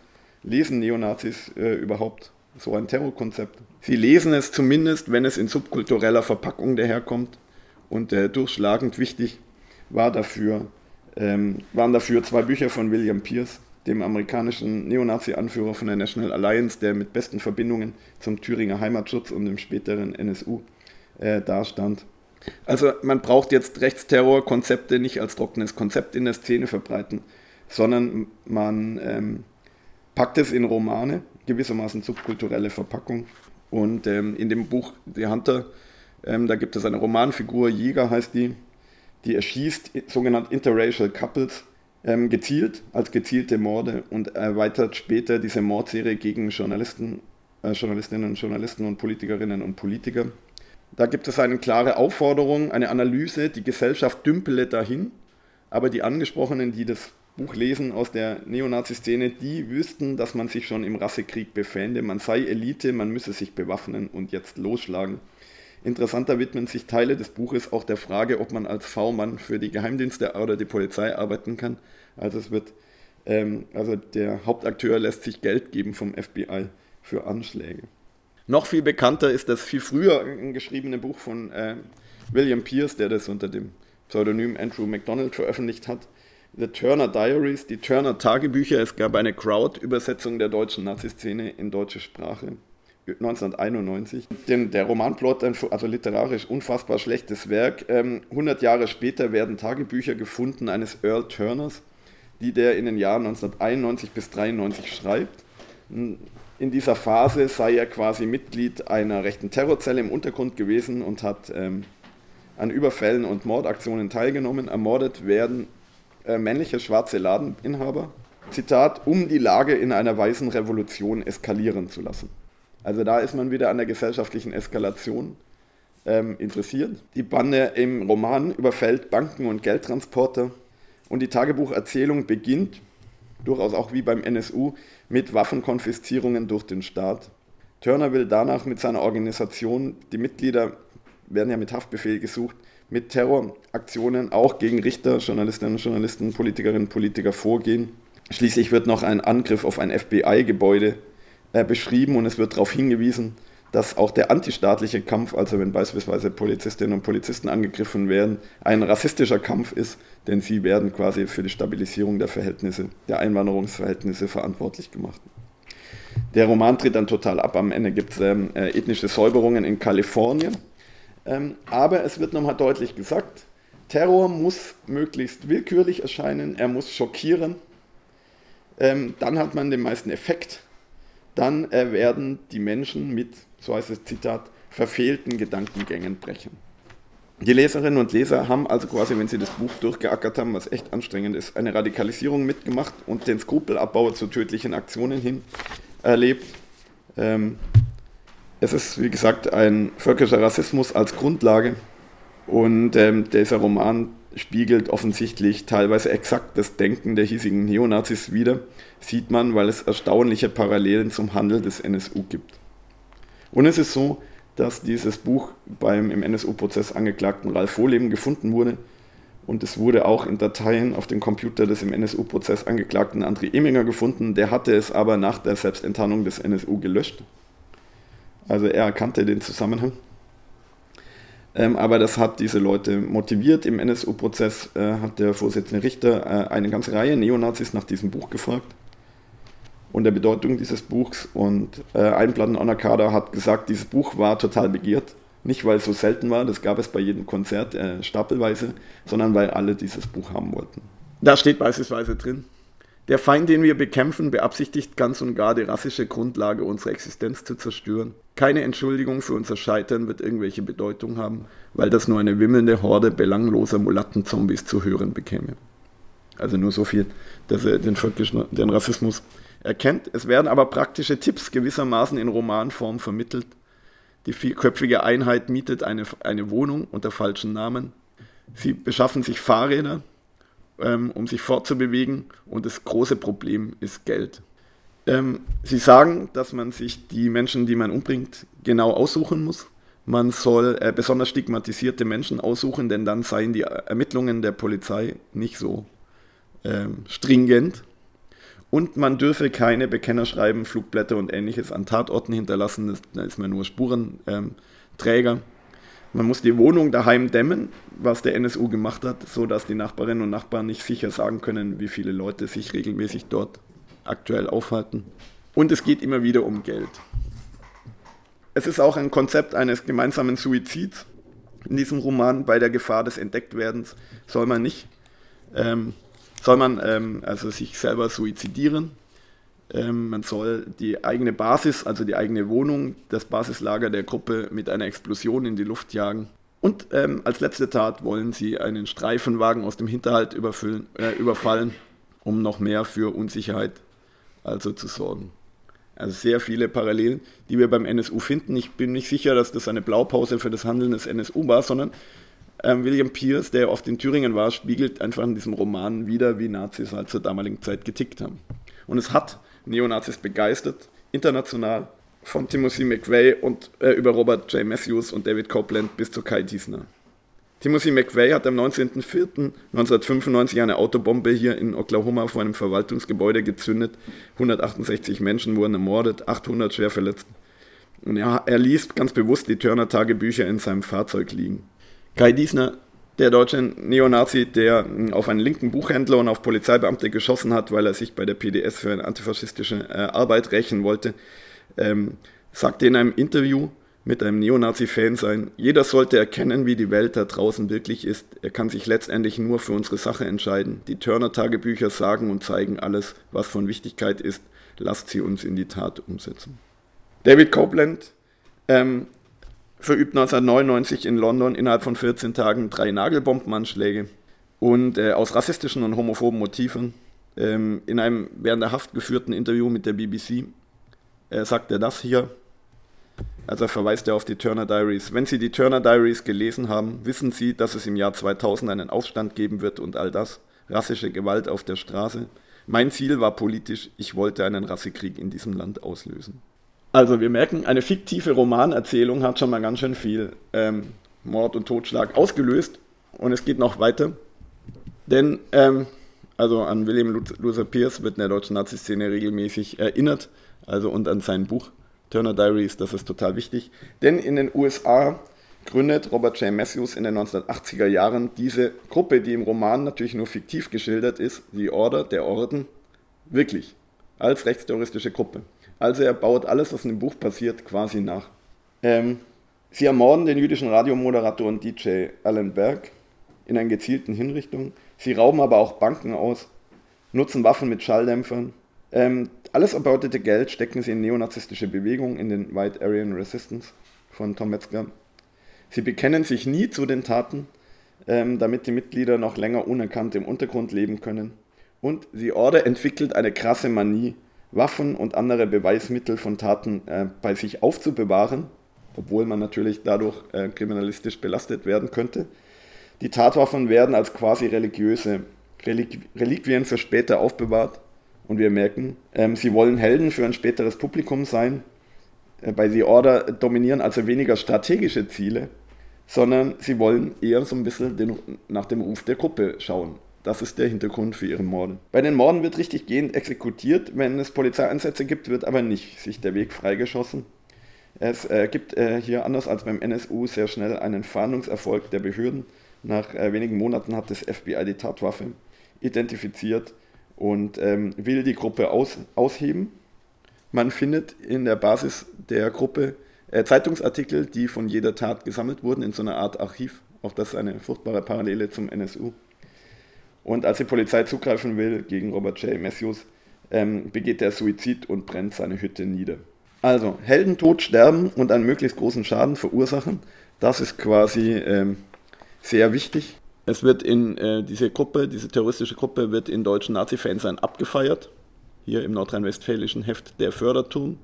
lesen Neonazis äh, überhaupt so ein Terrorkonzept? Sie lesen es zumindest, wenn es in subkultureller Verpackung daherkommt. Und äh, durchschlagend wichtig war dafür, ähm, waren dafür zwei Bücher von William Pierce, dem amerikanischen Neonazi-Anführer von der National Alliance, der mit besten Verbindungen zum Thüringer Heimatschutz und dem späteren NSU äh, dastand. Also man braucht jetzt Rechtsterrorkonzepte nicht als trockenes Konzept in der Szene verbreiten, sondern man ähm, packt es in Romane, gewissermaßen subkulturelle Verpackung. Und ähm, in dem Buch The Hunter, ähm, da gibt es eine Romanfigur, Jäger heißt die, die erschießt sogenannte interracial Couples ähm, gezielt, als gezielte Morde und erweitert später diese Mordserie gegen Journalisten, äh, Journalistinnen und Journalisten und Politikerinnen und Politiker. Da gibt es eine klare Aufforderung, eine Analyse, die Gesellschaft dümpele dahin, aber die Angesprochenen, die das Buch lesen aus der Neonazi-Szene, die wüssten, dass man sich schon im Rassekrieg befände, man sei Elite, man müsse sich bewaffnen und jetzt losschlagen. Interessanter widmen sich Teile des Buches auch der Frage, ob man als V-Mann für die Geheimdienste oder die Polizei arbeiten kann. Also es wird, ähm, also der Hauptakteur lässt sich Geld geben vom FBI für Anschläge. Noch viel bekannter ist das viel früher geschriebene Buch von äh, William Pierce, der das unter dem Pseudonym Andrew MacDonald veröffentlicht hat. The Turner Diaries, die Turner Tagebücher. Es gab eine Crowd-Übersetzung der deutschen Nazi-Szene in deutsche Sprache. 1991. Den, der Romanplot, also literarisch unfassbar schlechtes Werk. Ähm, 100 Jahre später werden Tagebücher gefunden eines Earl Turners, die der in den Jahren 1991 bis 1993 schreibt. In dieser Phase sei er quasi Mitglied einer rechten Terrorzelle im Untergrund gewesen und hat ähm, an Überfällen und Mordaktionen teilgenommen. Ermordet werden äh, männliche schwarze Ladeninhaber, Zitat, um die Lage in einer weißen Revolution eskalieren zu lassen. Also da ist man wieder an der gesellschaftlichen Eskalation ähm, interessiert. Die Bande im Roman überfällt Banken und Geldtransporter und die Tagebucherzählung beginnt, durchaus auch wie beim NSU, mit Waffenkonfiszierungen durch den Staat. Turner will danach mit seiner Organisation, die Mitglieder werden ja mit Haftbefehl gesucht, mit Terroraktionen auch gegen Richter, Journalistinnen und Journalisten, Politikerinnen und Politiker vorgehen. Schließlich wird noch ein Angriff auf ein FBI-Gebäude äh, beschrieben und es wird darauf hingewiesen, dass auch der antistaatliche Kampf, also wenn beispielsweise Polizistinnen und Polizisten angegriffen werden, ein rassistischer Kampf ist, denn sie werden quasi für die Stabilisierung der Verhältnisse, der Einwanderungsverhältnisse verantwortlich gemacht. Der Roman tritt dann total ab. Am Ende gibt es ähm, äh, ethnische Säuberungen in Kalifornien. Ähm, aber es wird nochmal deutlich gesagt, Terror muss möglichst willkürlich erscheinen, er muss schockieren. Ähm, dann hat man den meisten Effekt dann äh, werden die Menschen mit, so heißt es Zitat, verfehlten Gedankengängen brechen. Die Leserinnen und Leser haben also quasi, wenn sie das Buch durchgeackert haben, was echt anstrengend ist, eine Radikalisierung mitgemacht und den Skrupelabbau zu tödlichen Aktionen hin erlebt. Ähm, es ist, wie gesagt, ein völkischer Rassismus als Grundlage und ähm, dieser Roman spiegelt offensichtlich teilweise exakt das Denken der hiesigen Neonazis wider, sieht man, weil es erstaunliche Parallelen zum Handel des NSU gibt. Und es ist so, dass dieses Buch beim im NSU-Prozess angeklagten Ralf Wohleben gefunden wurde und es wurde auch in Dateien auf dem Computer des im NSU-Prozess angeklagten André Eminger gefunden. Der hatte es aber nach der Selbstenttarnung des NSU gelöscht. Also er erkannte den Zusammenhang. Ähm, aber das hat diese Leute motiviert. Im NSU-Prozess äh, hat der Vorsitzende Richter äh, eine ganze Reihe Neonazis nach diesem Buch gefragt und der Bedeutung dieses Buchs. Und äh, ein Plattenonnerkader hat gesagt, dieses Buch war total begehrt. Nicht, weil es so selten war, das gab es bei jedem Konzert äh, stapelweise, sondern weil alle dieses Buch haben wollten. Da steht beispielsweise drin, der Feind, den wir bekämpfen, beabsichtigt ganz und gar die rassische Grundlage unserer Existenz zu zerstören. Keine Entschuldigung für unser Scheitern wird irgendwelche Bedeutung haben, weil das nur eine wimmelnde Horde belangloser Mulattenzombies zu hören bekäme. Also nur so viel, dass er den, den Rassismus erkennt. Es werden aber praktische Tipps gewissermaßen in Romanform vermittelt. Die vierköpfige Einheit mietet eine, eine Wohnung unter falschen Namen. Sie beschaffen sich Fahrräder, ähm, um sich fortzubewegen. Und das große Problem ist Geld. Ähm, sie sagen, dass man sich die Menschen, die man umbringt, genau aussuchen muss. Man soll äh, besonders stigmatisierte Menschen aussuchen, denn dann seien die Ermittlungen der Polizei nicht so ähm, stringent. Und man dürfe keine Bekennerschreiben, Flugblätter und ähnliches an Tatorten hinterlassen. Da ist man nur Spurenträger. Ähm, man muss die Wohnung daheim dämmen, was der NSU gemacht hat, sodass die Nachbarinnen und Nachbarn nicht sicher sagen können, wie viele Leute sich regelmäßig dort aktuell aufhalten. Und es geht immer wieder um Geld. Es ist auch ein Konzept eines gemeinsamen Suizids. In diesem Roman bei der Gefahr des Entdecktwerdens soll man nicht, ähm, soll man ähm, also sich selber suizidieren. Ähm, man soll die eigene Basis, also die eigene Wohnung, das Basislager der Gruppe mit einer Explosion in die Luft jagen. Und ähm, als letzte Tat wollen sie einen Streifenwagen aus dem Hinterhalt äh, überfallen, um noch mehr für Unsicherheit also zu sorgen. Also sehr viele Parallelen, die wir beim NSU finden. Ich bin nicht sicher, dass das eine Blaupause für das Handeln des NSU war, sondern ähm, William Pierce, der oft in Thüringen war, spiegelt einfach in diesem Roman wieder, wie Nazis halt zur damaligen Zeit getickt haben. Und es hat Neonazis begeistert, international, von Timothy McVeigh und äh, über Robert J. Matthews und David Copeland bis zu Kai Diesner. Timothy McVeigh hat am 19.04.1995 eine Autobombe hier in Oklahoma vor einem Verwaltungsgebäude gezündet. 168 Menschen wurden ermordet, 800 schwer verletzt. Und er, er ließ ganz bewusst die Turner-Tagebücher in seinem Fahrzeug liegen. Kai Diesner, der deutsche Neonazi, der auf einen linken Buchhändler und auf Polizeibeamte geschossen hat, weil er sich bei der PDS für eine antifaschistische äh, Arbeit rächen wollte, ähm, sagte in einem Interview, mit einem Neonazi-Fan sein. Jeder sollte erkennen, wie die Welt da draußen wirklich ist. Er kann sich letztendlich nur für unsere Sache entscheiden. Die Turner-Tagebücher sagen und zeigen alles, was von Wichtigkeit ist. Lasst sie uns in die Tat umsetzen. David Copeland ähm, verübt 1999 in London innerhalb von 14 Tagen drei Nagelbombenanschläge und äh, aus rassistischen und homophoben Motiven. Ähm, in einem während der Haft geführten Interview mit der BBC äh, sagt er das hier. Also verweist er auf die Turner Diaries. Wenn Sie die Turner Diaries gelesen haben, wissen Sie, dass es im Jahr 2000 einen Aufstand geben wird und all das. Rassische Gewalt auf der Straße. Mein Ziel war politisch, ich wollte einen Rassekrieg in diesem Land auslösen. Also wir merken, eine fiktive Romanerzählung hat schon mal ganz schön viel ähm, Mord und Totschlag ausgelöst und es geht noch weiter. Denn ähm, also an William Luther Pierce wird in der deutschen Nazi-Szene regelmäßig erinnert, also und an sein Buch Turner Diaries, das ist total wichtig. Denn in den USA gründet Robert J. Matthews in den 1980er Jahren diese Gruppe, die im Roman natürlich nur fiktiv geschildert ist, die Order, der Orden, wirklich, als rechtsterroristische Gruppe. Also er baut alles, was in dem Buch passiert, quasi nach. Ähm, sie ermorden den jüdischen Radiomoderator und DJ Alan Berg in einer gezielten Hinrichtung. Sie rauben aber auch Banken aus, nutzen Waffen mit Schalldämpfern, ähm, alles erbeutete Geld stecken sie in neonazistische Bewegungen, in den White Aryan Resistance von Tom Metzger. Sie bekennen sich nie zu den Taten, ähm, damit die Mitglieder noch länger unerkannt im Untergrund leben können. Und die Order entwickelt eine krasse Manie, Waffen und andere Beweismittel von Taten äh, bei sich aufzubewahren, obwohl man natürlich dadurch äh, kriminalistisch belastet werden könnte. Die Tatwaffen werden als quasi religiöse Reliquien für später aufbewahrt und wir merken, ähm, sie wollen Helden für ein späteres Publikum sein. Äh, bei The Order dominieren also weniger strategische Ziele, sondern sie wollen eher so ein bisschen den, nach dem Ruf der Gruppe schauen. Das ist der Hintergrund für ihre Morde. Bei den Morden wird richtig gehend exekutiert. Wenn es Polizeieinsätze gibt, wird aber nicht sich der Weg freigeschossen. Es äh, gibt äh, hier anders als beim NSU sehr schnell einen Fahndungserfolg der Behörden. Nach äh, wenigen Monaten hat das FBI die Tatwaffe identifiziert und ähm, will die Gruppe aus, ausheben. Man findet in der Basis der Gruppe äh, Zeitungsartikel, die von jeder Tat gesammelt wurden, in so einer Art Archiv. Auch das ist eine furchtbare Parallele zum NSU. Und als die Polizei zugreifen will gegen Robert J. Matthews, ähm, begeht er Suizid und brennt seine Hütte nieder. Also, Heldentod, sterben und einen möglichst großen Schaden verursachen, das ist quasi ähm, sehr wichtig. Es wird in äh, diese Gruppe, diese terroristische Gruppe wird in deutschen Nazi-Fansein abgefeiert. Hier im nordrhein-westfälischen Heft Der Förderturm.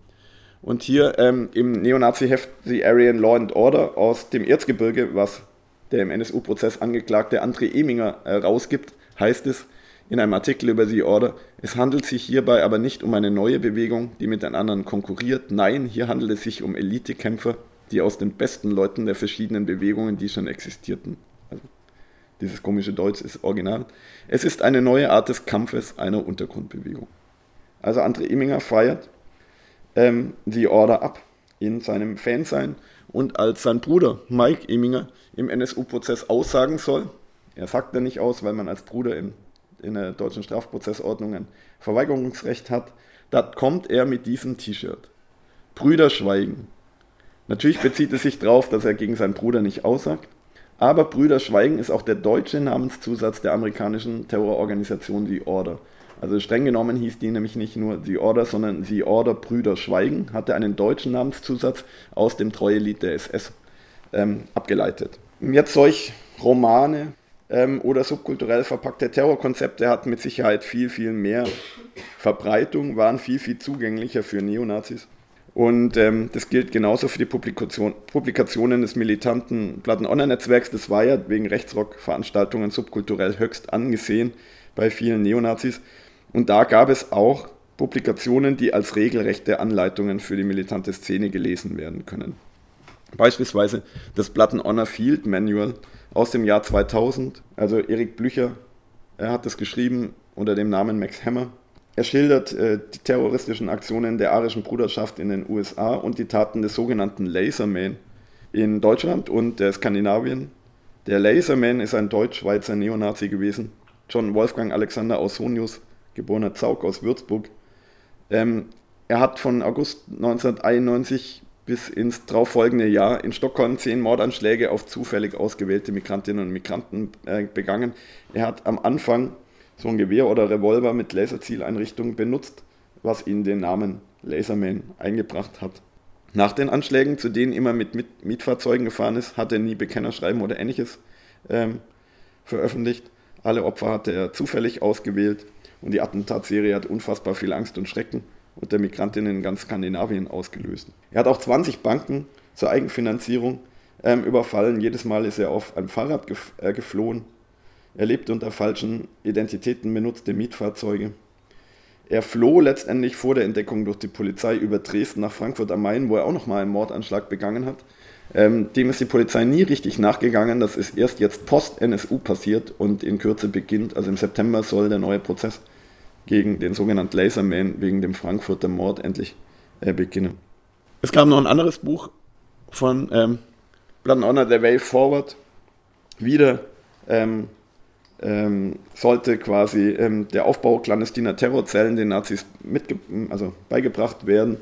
Und hier ähm, im Neonazi-Heft The Aryan Law and Order aus dem Erzgebirge, was der im NSU-Prozess angeklagte André Eminger äh, rausgibt, heißt es in einem Artikel über The Order, es handelt sich hierbei aber nicht um eine neue Bewegung, die mit den anderen konkurriert. Nein, hier handelt es sich um Elitekämpfer, die aus den besten Leuten der verschiedenen Bewegungen, die schon existierten, dieses komische Deutsch ist original. Es ist eine neue Art des Kampfes einer Untergrundbewegung. Also André Imminger feiert ähm, die Order ab in seinem Fansein und als sein Bruder Mike Imminger im NSU-Prozess aussagen soll, er sagt er nicht aus, weil man als Bruder im in der deutschen Strafprozessordnung ein Verweigerungsrecht hat, da kommt er mit diesem T-Shirt. Brüder schweigen. Natürlich bezieht es sich darauf, dass er gegen seinen Bruder nicht aussagt, aber Brüder schweigen ist auch der deutsche Namenszusatz der amerikanischen Terrororganisation The Order. Also streng genommen hieß die nämlich nicht nur The Order, sondern The Order Brüder Schweigen, hatte einen deutschen Namenszusatz aus dem Treuelied der SS ähm, abgeleitet. Jetzt solch Romane ähm, oder subkulturell verpackte Terrorkonzepte hatten mit Sicherheit viel, viel mehr Verbreitung, waren viel, viel zugänglicher für Neonazis. Und ähm, das gilt genauso für die Publikation, Publikationen des militanten Platten-Online-Netzwerks. Das war ja wegen Rechtsrock-Veranstaltungen subkulturell höchst angesehen bei vielen Neonazis. Und da gab es auch Publikationen, die als regelrechte Anleitungen für die militante Szene gelesen werden können. Beispielsweise das Platten Honor Field Manual aus dem Jahr 2000. Also Erik Blücher, er hat das geschrieben unter dem Namen Max Hammer. Er schildert äh, die terroristischen Aktionen der arischen Bruderschaft in den USA und die Taten des sogenannten Laserman in Deutschland und äh, Skandinavien. Der Laserman ist ein deutsch-schweizer Neonazi gewesen. John Wolfgang Alexander Ausonius geborener Zaug aus Würzburg. Ähm, er hat von August 1991 bis ins darauffolgende Jahr in Stockholm zehn Mordanschläge auf zufällig ausgewählte Migrantinnen und Migranten äh, begangen. Er hat am Anfang so ein Gewehr oder Revolver mit Laserzieleinrichtung benutzt, was ihn den Namen Laserman eingebracht hat. Nach den Anschlägen, zu denen immer mit, Mietfahrzeugen gefahren ist, hat er nie Bekennerschreiben oder ähnliches ähm, veröffentlicht. Alle Opfer hatte er zufällig ausgewählt und die Attentatserie hat unfassbar viel Angst und Schrecken unter Migrantinnen in ganz Skandinavien ausgelöst. Er hat auch 20 Banken zur Eigenfinanzierung ähm, überfallen. Jedes Mal ist er auf einem Fahrrad gef äh, geflohen. Er lebte unter falschen Identitäten, benutzte Mietfahrzeuge. Er floh letztendlich vor der Entdeckung durch die Polizei über Dresden nach Frankfurt am Main, wo er auch nochmal einen Mordanschlag begangen hat. Ähm, dem ist die Polizei nie richtig nachgegangen. Das ist erst jetzt post-NSU passiert und in Kürze beginnt, also im September soll der neue Prozess gegen den sogenannten Laserman wegen dem Frankfurter Mord endlich äh, beginnen. Es gab noch ein anderes Buch von ähm, Blood Honor, The Way Forward. Wieder ähm, ähm, sollte quasi ähm, der Aufbau clandestiner Terrorzellen den Nazis also beigebracht werden.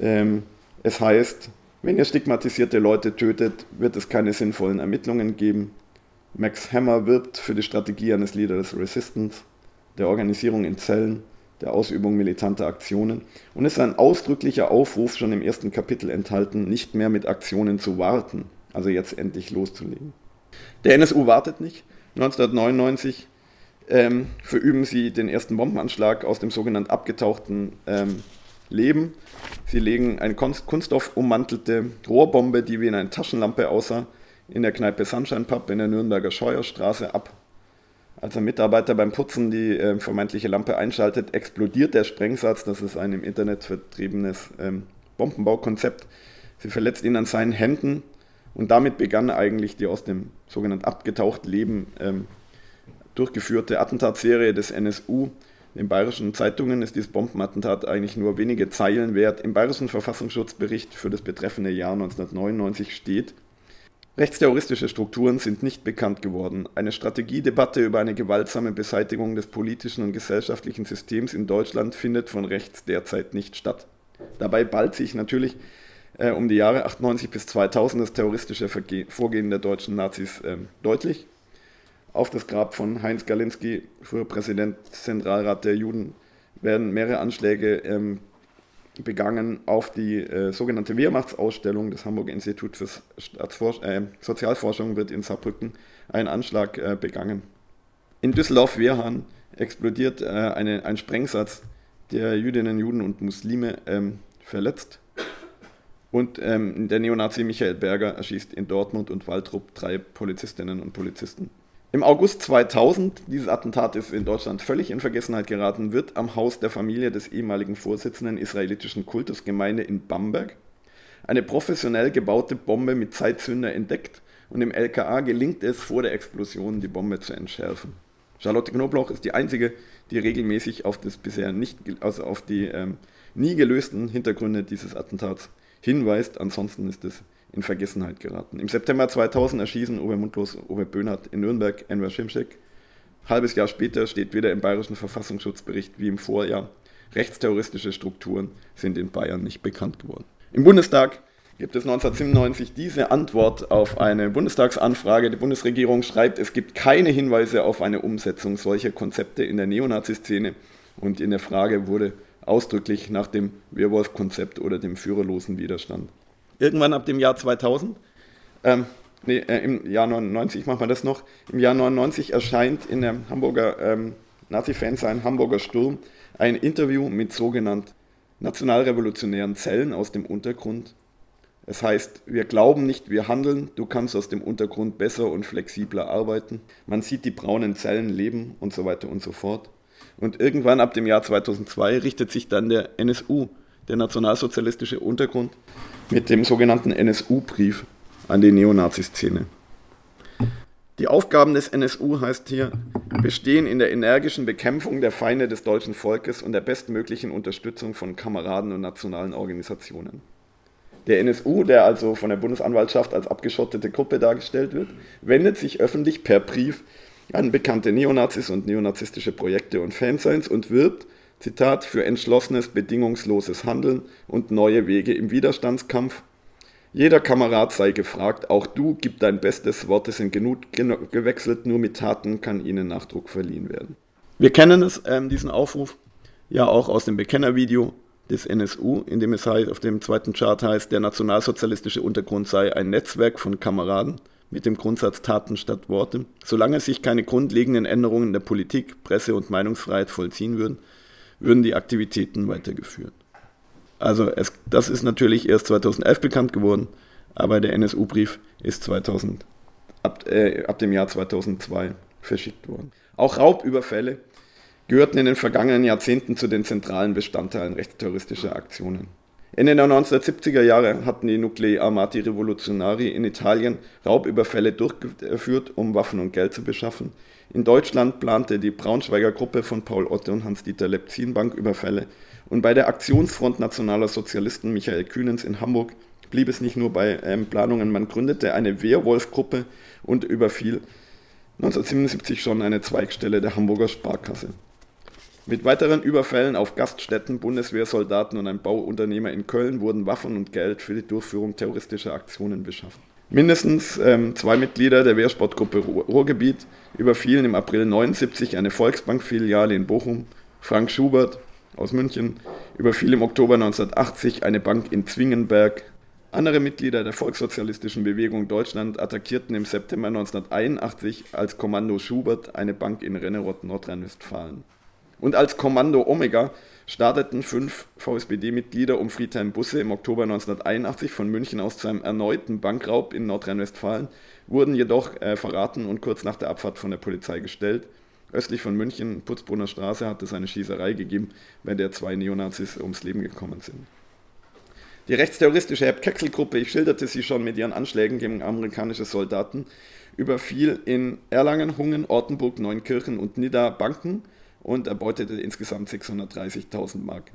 Ähm, es heißt, wenn ihr stigmatisierte Leute tötet, wird es keine sinnvollen Ermittlungen geben. Max Hammer wirbt für die Strategie eines Leaders Resistance der Organisierung in Zellen, der Ausübung militanter Aktionen und ist ein ausdrücklicher Aufruf schon im ersten Kapitel enthalten, nicht mehr mit Aktionen zu warten, also jetzt endlich loszulegen. Der NSU wartet nicht. 1999 ähm, verüben sie den ersten Bombenanschlag aus dem sogenannten abgetauchten ähm, Leben. Sie legen eine Kunststoff ummantelte Rohrbombe, die wie in eine Taschenlampe aussah, in der Kneipe Sunshine Pub in der Nürnberger Scheuerstraße ab als ein Mitarbeiter beim Putzen die äh, vermeintliche Lampe einschaltet, explodiert der Sprengsatz. Das ist ein im Internet vertriebenes ähm, Bombenbaukonzept. Sie verletzt ihn an seinen Händen und damit begann eigentlich die aus dem sogenannten abgetaucht Leben ähm, durchgeführte Attentatserie des NSU. In bayerischen Zeitungen ist dieses Bombenattentat eigentlich nur wenige Zeilen wert. Im bayerischen Verfassungsschutzbericht für das betreffende Jahr 1999 steht, Rechtsterroristische Strukturen sind nicht bekannt geworden. Eine Strategiedebatte über eine gewaltsame Beseitigung des politischen und gesellschaftlichen Systems in Deutschland findet von rechts derzeit nicht statt. Dabei ballt sich natürlich äh, um die Jahre 98 bis 2000 das terroristische Verge Vorgehen der deutschen Nazis äh, deutlich. Auf das Grab von Heinz Galinski, früher Präsident Zentralrat der Juden, werden mehrere Anschläge ähm, begangen auf die äh, sogenannte Wehrmachtsausstellung des Hamburger Instituts für äh, Sozialforschung wird in Saarbrücken ein Anschlag äh, begangen. In Düsseldorf-Wehrhahn explodiert äh, eine, ein Sprengsatz, der Jüdinnen, Juden und Muslime ähm, verletzt. Und ähm, der Neonazi Michael Berger erschießt in Dortmund und Waldrop drei Polizistinnen und Polizisten. Im August 2000, dieses Attentat ist in Deutschland völlig in Vergessenheit geraten, wird am Haus der Familie des ehemaligen Vorsitzenden israelitischen Kultusgemeinde in Bamberg eine professionell gebaute Bombe mit Zeitzünder entdeckt und im LKA gelingt es, vor der Explosion die Bombe zu entschärfen. Charlotte Knoblauch ist die einzige, die regelmäßig auf das bisher nicht, also auf die ähm, nie gelösten Hintergründe dieses Attentats hinweist. Ansonsten ist es in Vergessenheit geraten. Im September 2000 erschießen Uwe Mundlos, Uwe Böhnhardt in Nürnberg, Enver Schimschek, halbes Jahr später steht wieder im bayerischen Verfassungsschutzbericht wie im Vorjahr, rechtsterroristische Strukturen sind in Bayern nicht bekannt geworden. Im Bundestag gibt es 1997 diese Antwort auf eine Bundestagsanfrage. Die Bundesregierung schreibt, es gibt keine Hinweise auf eine Umsetzung solcher Konzepte in der Neonazi-Szene und in der Frage wurde ausdrücklich nach dem Werwolf-Konzept oder dem führerlosen Widerstand. Irgendwann ab dem Jahr 2000, ähm, nee, äh, im Jahr 99 macht man das noch, im Jahr 99 erscheint in der Hamburger ähm, Nazi-Fansein Hamburger Sturm ein Interview mit sogenannten nationalrevolutionären Zellen aus dem Untergrund. Es heißt, wir glauben nicht, wir handeln, du kannst aus dem Untergrund besser und flexibler arbeiten. Man sieht die braunen Zellen leben und so weiter und so fort. Und irgendwann ab dem Jahr 2002 richtet sich dann der NSU, der nationalsozialistische Untergrund, mit dem sogenannten NSU-Brief an die Neonazi-Szene. Die Aufgaben des NSU heißt hier, bestehen in der energischen Bekämpfung der Feinde des deutschen Volkes und der bestmöglichen Unterstützung von Kameraden und nationalen Organisationen. Der NSU, der also von der Bundesanwaltschaft als abgeschottete Gruppe dargestellt wird, wendet sich öffentlich per Brief an bekannte Neonazis und neonazistische Projekte und Fanseins und wirbt, Zitat, für entschlossenes, bedingungsloses Handeln und neue Wege im Widerstandskampf. Jeder Kamerad sei gefragt, auch du, gib dein Bestes, Worte sind genug gewechselt, nur mit Taten kann ihnen Nachdruck verliehen werden. Wir kennen es, ähm, diesen Aufruf, ja auch aus dem Bekennervideo des NSU, in dem es heißt, auf dem zweiten Chart heißt, der nationalsozialistische Untergrund sei ein Netzwerk von Kameraden, mit dem Grundsatz Taten statt Worte. Solange sich keine grundlegenden Änderungen der Politik, Presse- und Meinungsfreiheit vollziehen würden, würden die Aktivitäten weitergeführt. Also es, das ist natürlich erst 2011 bekannt geworden, aber der NSU-Brief ist 2000, ab, äh, ab dem Jahr 2002 verschickt worden. Auch Raubüberfälle gehörten in den vergangenen Jahrzehnten zu den zentralen Bestandteilen rechtsterroristischer Aktionen. Ende der 1970er Jahre hatten die Nuclei Armati Rivoluzionari in Italien Raubüberfälle durchgeführt, um Waffen und Geld zu beschaffen. In Deutschland plante die Braunschweiger Gruppe von Paul Otte und Hans-Dieter Lepzin Banküberfälle. Und bei der Aktionsfront Nationaler Sozialisten Michael Kühnens in Hamburg blieb es nicht nur bei ähm, Planungen, man gründete eine Wehrwolf-Gruppe und überfiel 1977 schon eine Zweigstelle der Hamburger Sparkasse. Mit weiteren Überfällen auf Gaststätten, Bundeswehrsoldaten und ein Bauunternehmer in Köln wurden Waffen und Geld für die Durchführung terroristischer Aktionen beschaffen. Mindestens ähm, zwei Mitglieder der Wehrsportgruppe Ruhrgebiet überfielen im April 1979 eine Volksbank-Filiale in Bochum. Frank Schubert aus München überfiel im Oktober 1980 eine Bank in Zwingenberg. Andere Mitglieder der Volkssozialistischen Bewegung Deutschland attackierten im September 1981 als Kommando Schubert eine Bank in Rennerott, Nordrhein-Westfalen. Und als Kommando Omega starteten fünf VSBD-Mitglieder um Friedhelm Busse im Oktober 1981 von München aus zu einem erneuten Bankraub in Nordrhein-Westfalen, wurden jedoch äh, verraten und kurz nach der Abfahrt von der Polizei gestellt. Östlich von München, Putzbrunner Straße, hat es eine Schießerei gegeben, bei der zwei Neonazis ums Leben gekommen sind. Die rechtsterroristische Herb-Kexel-Gruppe, ich schilderte sie schon mit ihren Anschlägen gegen amerikanische Soldaten, überfiel in Erlangen, Hungen, Ortenburg, Neunkirchen und Nidda Banken, und erbeutete insgesamt 630.000 Mark.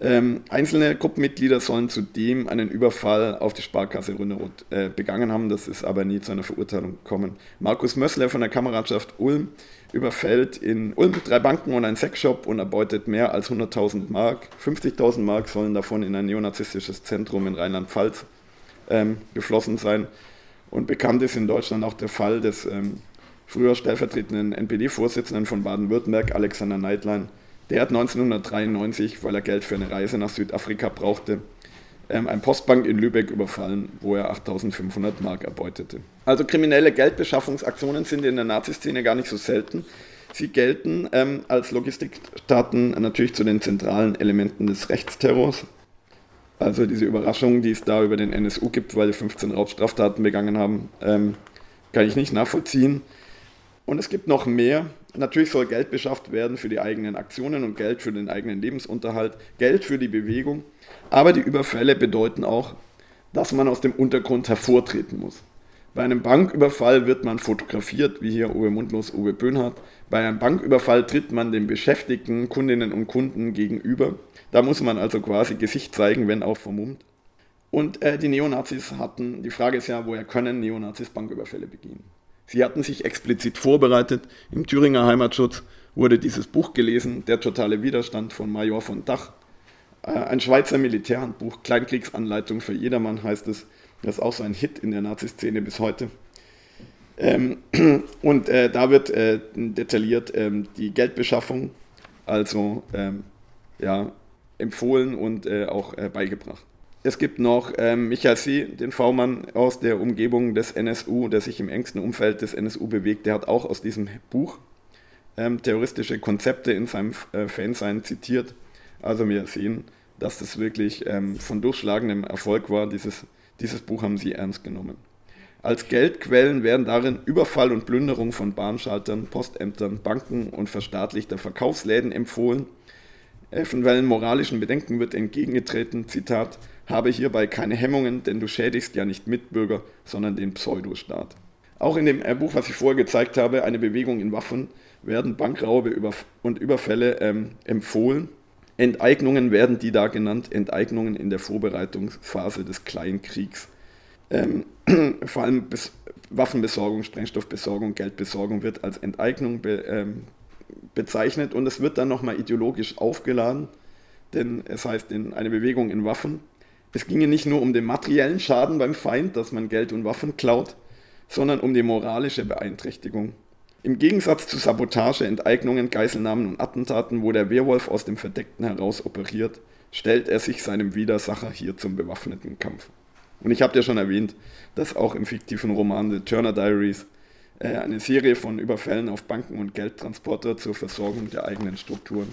Ähm, einzelne Gruppenmitglieder sollen zudem einen Überfall auf die Sparkasse Rünneroth äh, begangen haben, das ist aber nie zu einer Verurteilung gekommen. Markus Mössler von der Kameradschaft Ulm überfällt in Ulm drei Banken und einen Sexshop und erbeutet mehr als 100.000 Mark. 50.000 Mark sollen davon in ein neonazistisches Zentrum in Rheinland-Pfalz ähm, geflossen sein. Und bekannt ist in Deutschland auch der Fall des ähm, früher stellvertretenden NPD-Vorsitzenden von Baden-Württemberg, Alexander Neidlein. Der hat 1993, weil er Geld für eine Reise nach Südafrika brauchte, ähm, ein Postbank in Lübeck überfallen, wo er 8500 Mark erbeutete. Also kriminelle Geldbeschaffungsaktionen sind in der Naziszene gar nicht so selten. Sie gelten ähm, als Logistikstaaten natürlich zu den zentralen Elementen des Rechtsterrors. Also diese Überraschung, die es da über den NSU gibt, weil sie 15 Raubstraftaten begangen haben, ähm, kann ich nicht nachvollziehen. Und es gibt noch mehr. Natürlich soll Geld beschafft werden für die eigenen Aktionen und Geld für den eigenen Lebensunterhalt, Geld für die Bewegung. Aber die Überfälle bedeuten auch, dass man aus dem Untergrund hervortreten muss. Bei einem Banküberfall wird man fotografiert, wie hier Uwe Mundlos, Uwe Böhnhardt. Bei einem Banküberfall tritt man den Beschäftigten, Kundinnen und Kunden gegenüber. Da muss man also quasi Gesicht zeigen, wenn auch vermummt. Und äh, die Neonazis hatten, die Frage ist ja, woher können Neonazis Banküberfälle begehen? Sie hatten sich explizit vorbereitet. Im Thüringer Heimatschutz wurde dieses Buch gelesen, Der totale Widerstand von Major von Dach. Äh, ein Schweizer Militärhandbuch, Kleinkriegsanleitung für jedermann heißt es. Das ist auch so ein Hit in der Nazi-Szene bis heute. Ähm, und äh, da wird äh, detailliert ähm, die Geldbeschaffung, also ähm, ja, empfohlen und auch beigebracht. Es gibt noch ähm, Michael C., den V-Mann aus der Umgebung des NSU, der sich im engsten Umfeld des NSU bewegt. Der hat auch aus diesem Buch ähm, terroristische Konzepte in seinem äh, Fansein zitiert. Also wir sehen, dass das wirklich ähm, von durchschlagendem Erfolg war. Dieses, dieses Buch haben sie ernst genommen. Als Geldquellen werden darin Überfall und Plünderung von Bahnschaltern, Postämtern, Banken und verstaatlichter Verkaufsläden empfohlen. Eventuellen moralischen Bedenken wird entgegengetreten, Zitat, habe hierbei keine Hemmungen, denn du schädigst ja nicht Mitbürger, sondern den Pseudostaat. Auch in dem Buch, was ich vorher gezeigt habe, eine Bewegung in Waffen, werden Bankraube und Überfälle ähm, empfohlen. Enteignungen werden die da genannt, Enteignungen in der Vorbereitungsphase des Kleinkriegs. Ähm, vor allem Bes Waffenbesorgung, Sprengstoffbesorgung, Geldbesorgung wird als Enteignung be ähm, bezeichnet und es wird dann nochmal ideologisch aufgeladen, denn es heißt in eine Bewegung in Waffen. Es ginge nicht nur um den materiellen Schaden beim Feind, dass man Geld und Waffen klaut, sondern um die moralische Beeinträchtigung. Im Gegensatz zu Sabotage, Enteignungen, Geiselnahmen und Attentaten, wo der Werwolf aus dem Verdeckten heraus operiert, stellt er sich seinem Widersacher hier zum bewaffneten Kampf. Und ich habe ja schon erwähnt, dass auch im fiktiven Roman The Turner Diaries äh, eine Serie von Überfällen auf Banken und Geldtransporter zur Versorgung der eigenen Strukturen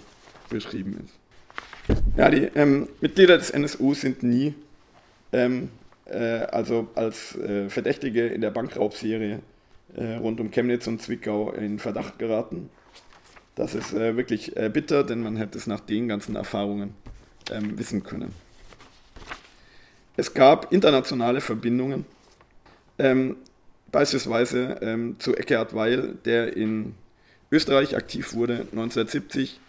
beschrieben ist. Ja, die ähm, Mitglieder des NSU sind nie ähm, äh, also als äh, Verdächtige in der Bankraubserie äh, rund um Chemnitz und Zwickau in Verdacht geraten. Das ist äh, wirklich äh, bitter, denn man hätte es nach den ganzen Erfahrungen ähm, wissen können. Es gab internationale Verbindungen, ähm, beispielsweise ähm, zu Eckhard Weil, der in Österreich aktiv wurde. 1970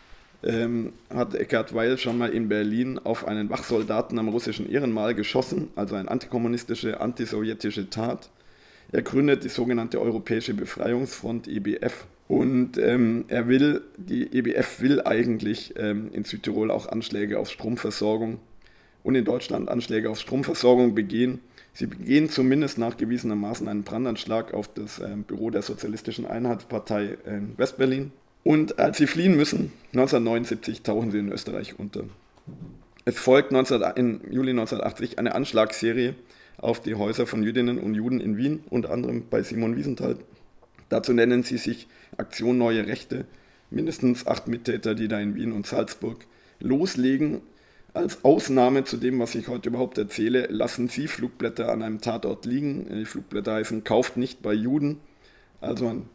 ähm, hat Eckhard Weil schon mal in Berlin auf einen Wachsoldaten am russischen Ehrenmal geschossen, also eine antikommunistische, antisowjetische Tat. Er gründet die sogenannte Europäische Befreiungsfront EBF. Und ähm, er will, die EBF will eigentlich ähm, in Südtirol auch Anschläge auf Stromversorgung und in Deutschland Anschläge auf Stromversorgung begehen. Sie begehen zumindest nachgewiesenermaßen einen Brandanschlag auf das äh, Büro der Sozialistischen Einheitspartei in Westberlin. Und als sie fliehen müssen, 1979, tauchen sie in Österreich unter. Es folgt 19, im Juli 1980 eine Anschlagsserie auf die Häuser von Jüdinnen und Juden in Wien, unter anderem bei Simon Wiesenthal. Dazu nennen sie sich Aktion Neue Rechte. Mindestens acht Mittäter, die da in Wien und Salzburg loslegen als Ausnahme zu dem, was ich heute überhaupt erzähle, lassen Sie Flugblätter an einem Tatort liegen. Die Flugblätter heißen Kauft nicht bei Juden. Also ein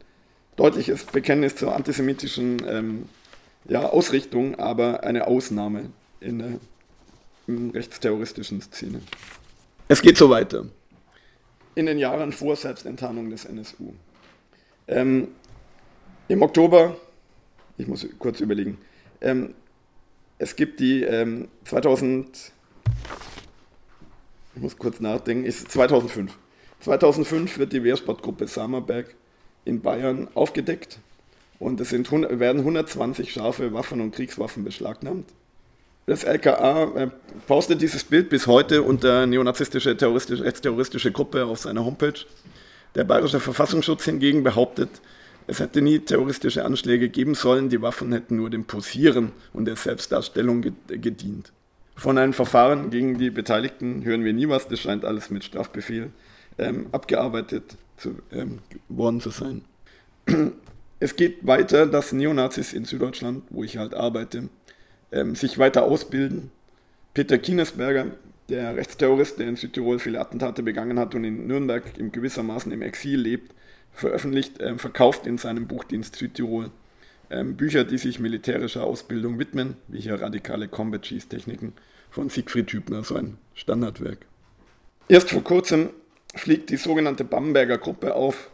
deutliches Bekenntnis zur antisemitischen ähm, ja, Ausrichtung, aber eine Ausnahme in der in rechtsterroristischen Szene. Es geht so weiter. In den Jahren vor Selbstenttarnung des NSU. Ähm, Im Oktober, ich muss kurz überlegen, ähm, es gibt die ähm, 2000, ich muss kurz nachdenken, ist 2005. 2005 wird die Wehrsportgruppe Samerberg in Bayern aufgedeckt und es sind, werden 120 scharfe Waffen und Kriegswaffen beschlagnahmt. Das LKA äh, postet dieses Bild bis heute unter neonazistische terroristische, rechtsterroristische Gruppe auf seiner Homepage. Der Bayerische Verfassungsschutz hingegen behauptet, es hätte nie terroristische Anschläge geben sollen, die Waffen hätten nur dem Posieren und der Selbstdarstellung gedient. Von einem Verfahren gegen die Beteiligten hören wir nie was, das scheint alles mit Strafbefehl ähm, abgearbeitet zu, ähm, worden zu sein. Es geht weiter, dass Neonazis in Süddeutschland, wo ich halt arbeite, ähm, sich weiter ausbilden. Peter Kienesberger, der Rechtsterrorist, der in Südtirol viele Attentate begangen hat und in Nürnberg im gewissermaßen im Exil lebt, veröffentlicht, äh, verkauft in seinem Buchdienst Südtirol ähm, Bücher, die sich militärischer Ausbildung widmen, wie hier radikale Combat Cheese Techniken von Siegfried Hübner, so ein Standardwerk. Erst vor kurzem fliegt die sogenannte Bamberger Gruppe auf.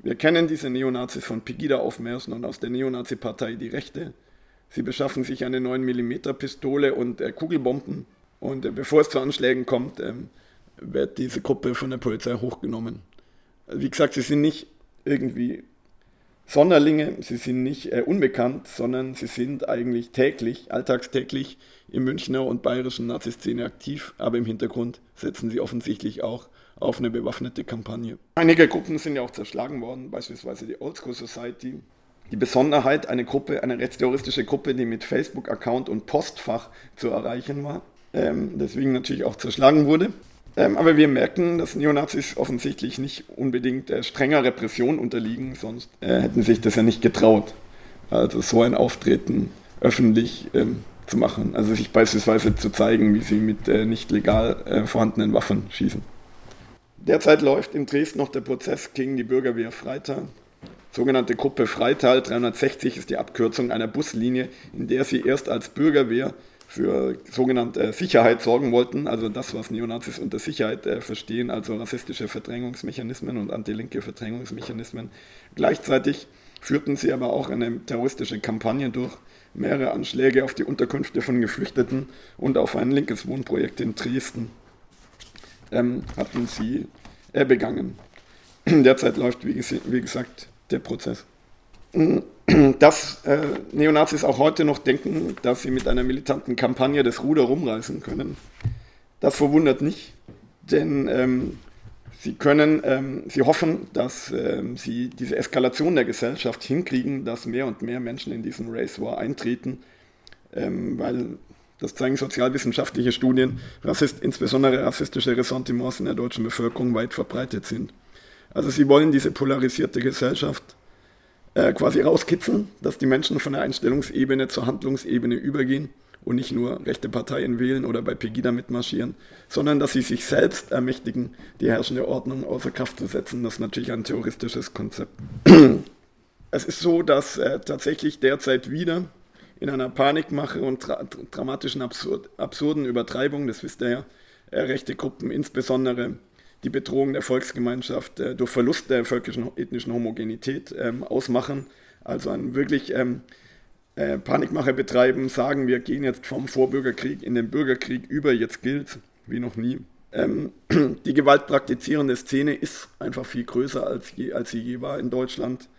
Wir kennen diese Neonazis von Pegida-Aufmärschen und aus der Neonazi-Partei Die Rechte. Sie beschaffen sich eine 9mm Pistole und äh, Kugelbomben. Und äh, bevor es zu Anschlägen kommt, äh, wird diese Gruppe von der Polizei hochgenommen. Wie gesagt, sie sind nicht irgendwie Sonderlinge, sie sind nicht äh, unbekannt, sondern sie sind eigentlich täglich, alltagstäglich im Münchner und bayerischen Nazi-Szene aktiv, aber im Hintergrund setzen sie offensichtlich auch auf eine bewaffnete Kampagne. Einige Gruppen sind ja auch zerschlagen worden, beispielsweise die Old School Society. Die Besonderheit, eine Gruppe, eine rechtsterroristische Gruppe, die mit Facebook-Account und Postfach zu erreichen war, ähm, deswegen natürlich auch zerschlagen wurde. Ähm, aber wir merken, dass Neonazis offensichtlich nicht unbedingt äh, strenger Repression unterliegen, sonst äh, hätten sich das ja nicht getraut. Also so ein Auftreten öffentlich ähm, zu machen. Also sich beispielsweise zu zeigen, wie sie mit äh, nicht legal äh, vorhandenen Waffen schießen. Derzeit läuft in Dresden noch der Prozess gegen die Bürgerwehr Freital. Sogenannte Gruppe Freital 360 ist die Abkürzung einer Buslinie, in der sie erst als Bürgerwehr für sogenannte Sicherheit sorgen wollten, also das, was Neonazis unter Sicherheit äh, verstehen, also rassistische Verdrängungsmechanismen und antilinke Verdrängungsmechanismen. Gleichzeitig führten sie aber auch eine terroristische Kampagne durch, mehrere Anschläge auf die Unterkünfte von Geflüchteten und auf ein linkes Wohnprojekt in Dresden ähm, hatten sie äh, begangen. Derzeit läuft, wie, wie gesagt, der Prozess dass äh, Neonazis auch heute noch denken, dass sie mit einer militanten Kampagne das Ruder rumreißen können. Das verwundert nicht, denn ähm, sie können, ähm, sie hoffen, dass ähm, sie diese Eskalation der Gesellschaft hinkriegen, dass mehr und mehr Menschen in diesen Race War eintreten, ähm, weil das zeigen sozialwissenschaftliche Studien, Rassist, insbesondere rassistische Ressentiments in der deutschen Bevölkerung weit verbreitet sind. Also sie wollen diese polarisierte Gesellschaft äh, quasi rauskitzeln, dass die Menschen von der Einstellungsebene zur Handlungsebene übergehen und nicht nur rechte Parteien wählen oder bei Pegida mitmarschieren, sondern dass sie sich selbst ermächtigen, die herrschende Ordnung außer Kraft zu setzen. Das ist natürlich ein theoristisches Konzept. es ist so, dass äh, tatsächlich derzeit wieder in einer Panikmache und dramatischen Absurd absurden Übertreibung, das wisst ihr ja, äh, rechte Gruppen, insbesondere die Bedrohung der Volksgemeinschaft äh, durch Verlust der völkischen ethnischen Homogenität ähm, ausmachen. Also ein wirklich ähm, äh, Panikmache betreiben, sagen, wir gehen jetzt vom Vorbürgerkrieg in den Bürgerkrieg über, jetzt gilt wie noch nie. Ähm, die gewaltpraktizierende Szene ist einfach viel größer, als, je, als sie je war in Deutschland.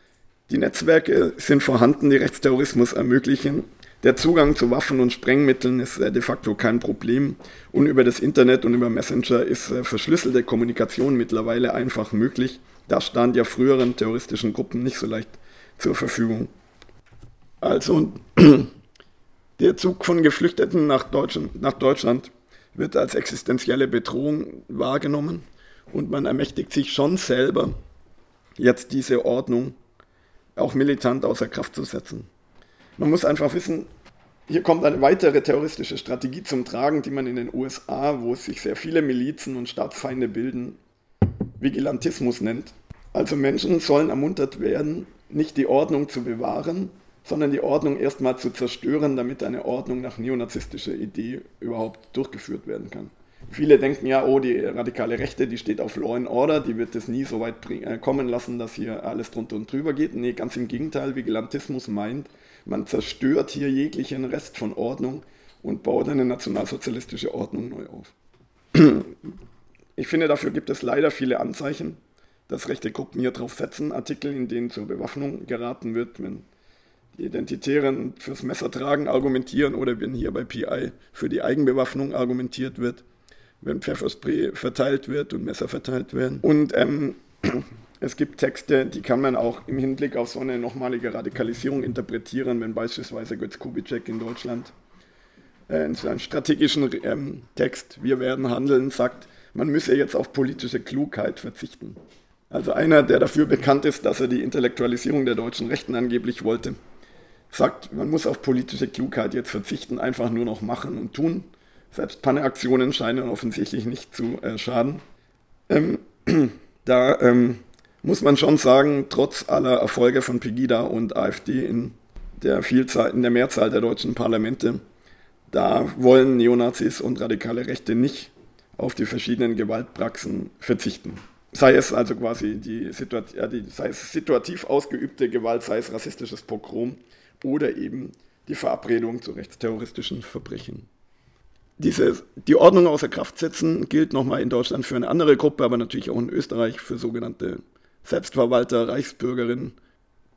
Die Netzwerke sind vorhanden, die Rechtsterrorismus ermöglichen. Der Zugang zu Waffen und Sprengmitteln ist äh, de facto kein Problem und über das Internet und über Messenger ist äh, verschlüsselte Kommunikation mittlerweile einfach möglich. Das stand ja früheren terroristischen Gruppen nicht so leicht zur Verfügung. Also der Zug von Geflüchteten nach Deutschland, nach Deutschland wird als existenzielle Bedrohung wahrgenommen und man ermächtigt sich schon selber, jetzt diese Ordnung auch militant außer Kraft zu setzen. Man muss einfach wissen, hier kommt eine weitere terroristische Strategie zum Tragen, die man in den USA, wo sich sehr viele Milizen und Staatsfeinde bilden, Vigilantismus nennt. Also Menschen sollen ermuntert werden, nicht die Ordnung zu bewahren, sondern die Ordnung erstmal zu zerstören, damit eine Ordnung nach neonazistischer Idee überhaupt durchgeführt werden kann. Viele denken ja, oh, die radikale Rechte, die steht auf Law and Order, die wird es nie so weit äh, kommen lassen, dass hier alles drunter und drüber geht. Nee, ganz im Gegenteil, Vigilantismus meint, man zerstört hier jeglichen Rest von Ordnung und baut eine nationalsozialistische Ordnung neu auf. Ich finde, dafür gibt es leider viele Anzeichen, dass rechte Gruppen hier drauf setzen. Artikel, in denen zur Bewaffnung geraten wird, wenn die Identitären fürs Messer tragen argumentieren oder wenn hier bei PI für die Eigenbewaffnung argumentiert wird, wenn Pfefferspray verteilt wird und Messer verteilt werden. Und ähm, es gibt Texte, die kann man auch im Hinblick auf so eine nochmalige Radikalisierung interpretieren, wenn beispielsweise Götz Kubitschek in Deutschland äh, in seinem strategischen ähm, Text Wir werden handeln sagt, man müsse jetzt auf politische Klugheit verzichten. Also einer, der dafür bekannt ist, dass er die Intellektualisierung der deutschen Rechten angeblich wollte, sagt, man muss auf politische Klugheit jetzt verzichten, einfach nur noch machen und tun. Selbst Panneraktionen scheinen offensichtlich nicht zu äh, schaden. Ähm, da ähm, muss man schon sagen, trotz aller Erfolge von Pegida und AfD in der, Vielzahl, in der Mehrzahl der deutschen Parlamente, da wollen Neonazis und radikale Rechte nicht auf die verschiedenen Gewaltpraxen verzichten. Sei es also quasi die, Situat ja, die sei es situativ ausgeübte Gewalt, sei es rassistisches Pogrom oder eben die Verabredung zu rechtsterroristischen Verbrechen. Diese, die Ordnung außer Kraft setzen gilt nochmal in Deutschland für eine andere Gruppe, aber natürlich auch in Österreich für sogenannte Selbstverwalter, Reichsbürgerin.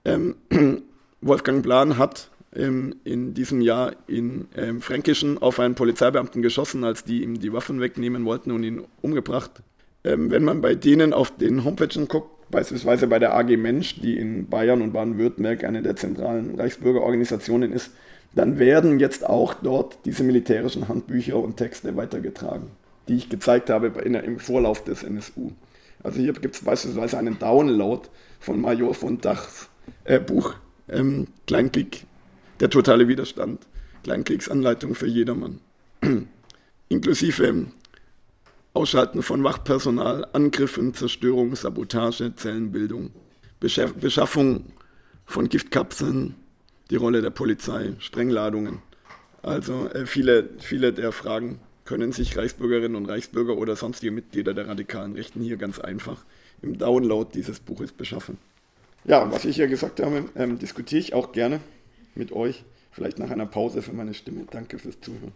Ähm, Wolfgang Plan hat ähm, in diesem Jahr in ähm, Fränkischen auf einen Polizeibeamten geschossen, als die ihm die Waffen wegnehmen wollten und ihn umgebracht. Ähm, wenn man bei denen auf den Homepagen guckt, beispielsweise bei der AG Mensch, die in Bayern und Baden-Württemberg eine der zentralen Reichsbürgerorganisationen ist, dann werden jetzt auch dort diese militärischen Handbücher und Texte weitergetragen, die ich gezeigt habe in, im Vorlauf des NSU. Also hier gibt es beispielsweise einen Download von Major von Dachs äh, Buch ähm, Kleinkrieg, der totale Widerstand, Kleinkriegsanleitung für jedermann. Inklusive Ausschalten von Wachpersonal, Angriffen, Zerstörung, Sabotage, Zellenbildung, Beschaffung von Giftkapseln, die Rolle der Polizei, Sprengladungen. Also äh, viele, viele der Fragen können sich Reichsbürgerinnen und Reichsbürger oder sonstige Mitglieder der radikalen Rechten hier ganz einfach im Download dieses Buches beschaffen. Ja, was ich hier gesagt habe, ähm, diskutiere ich auch gerne mit euch, vielleicht nach einer Pause für meine Stimme. Danke fürs Zuhören.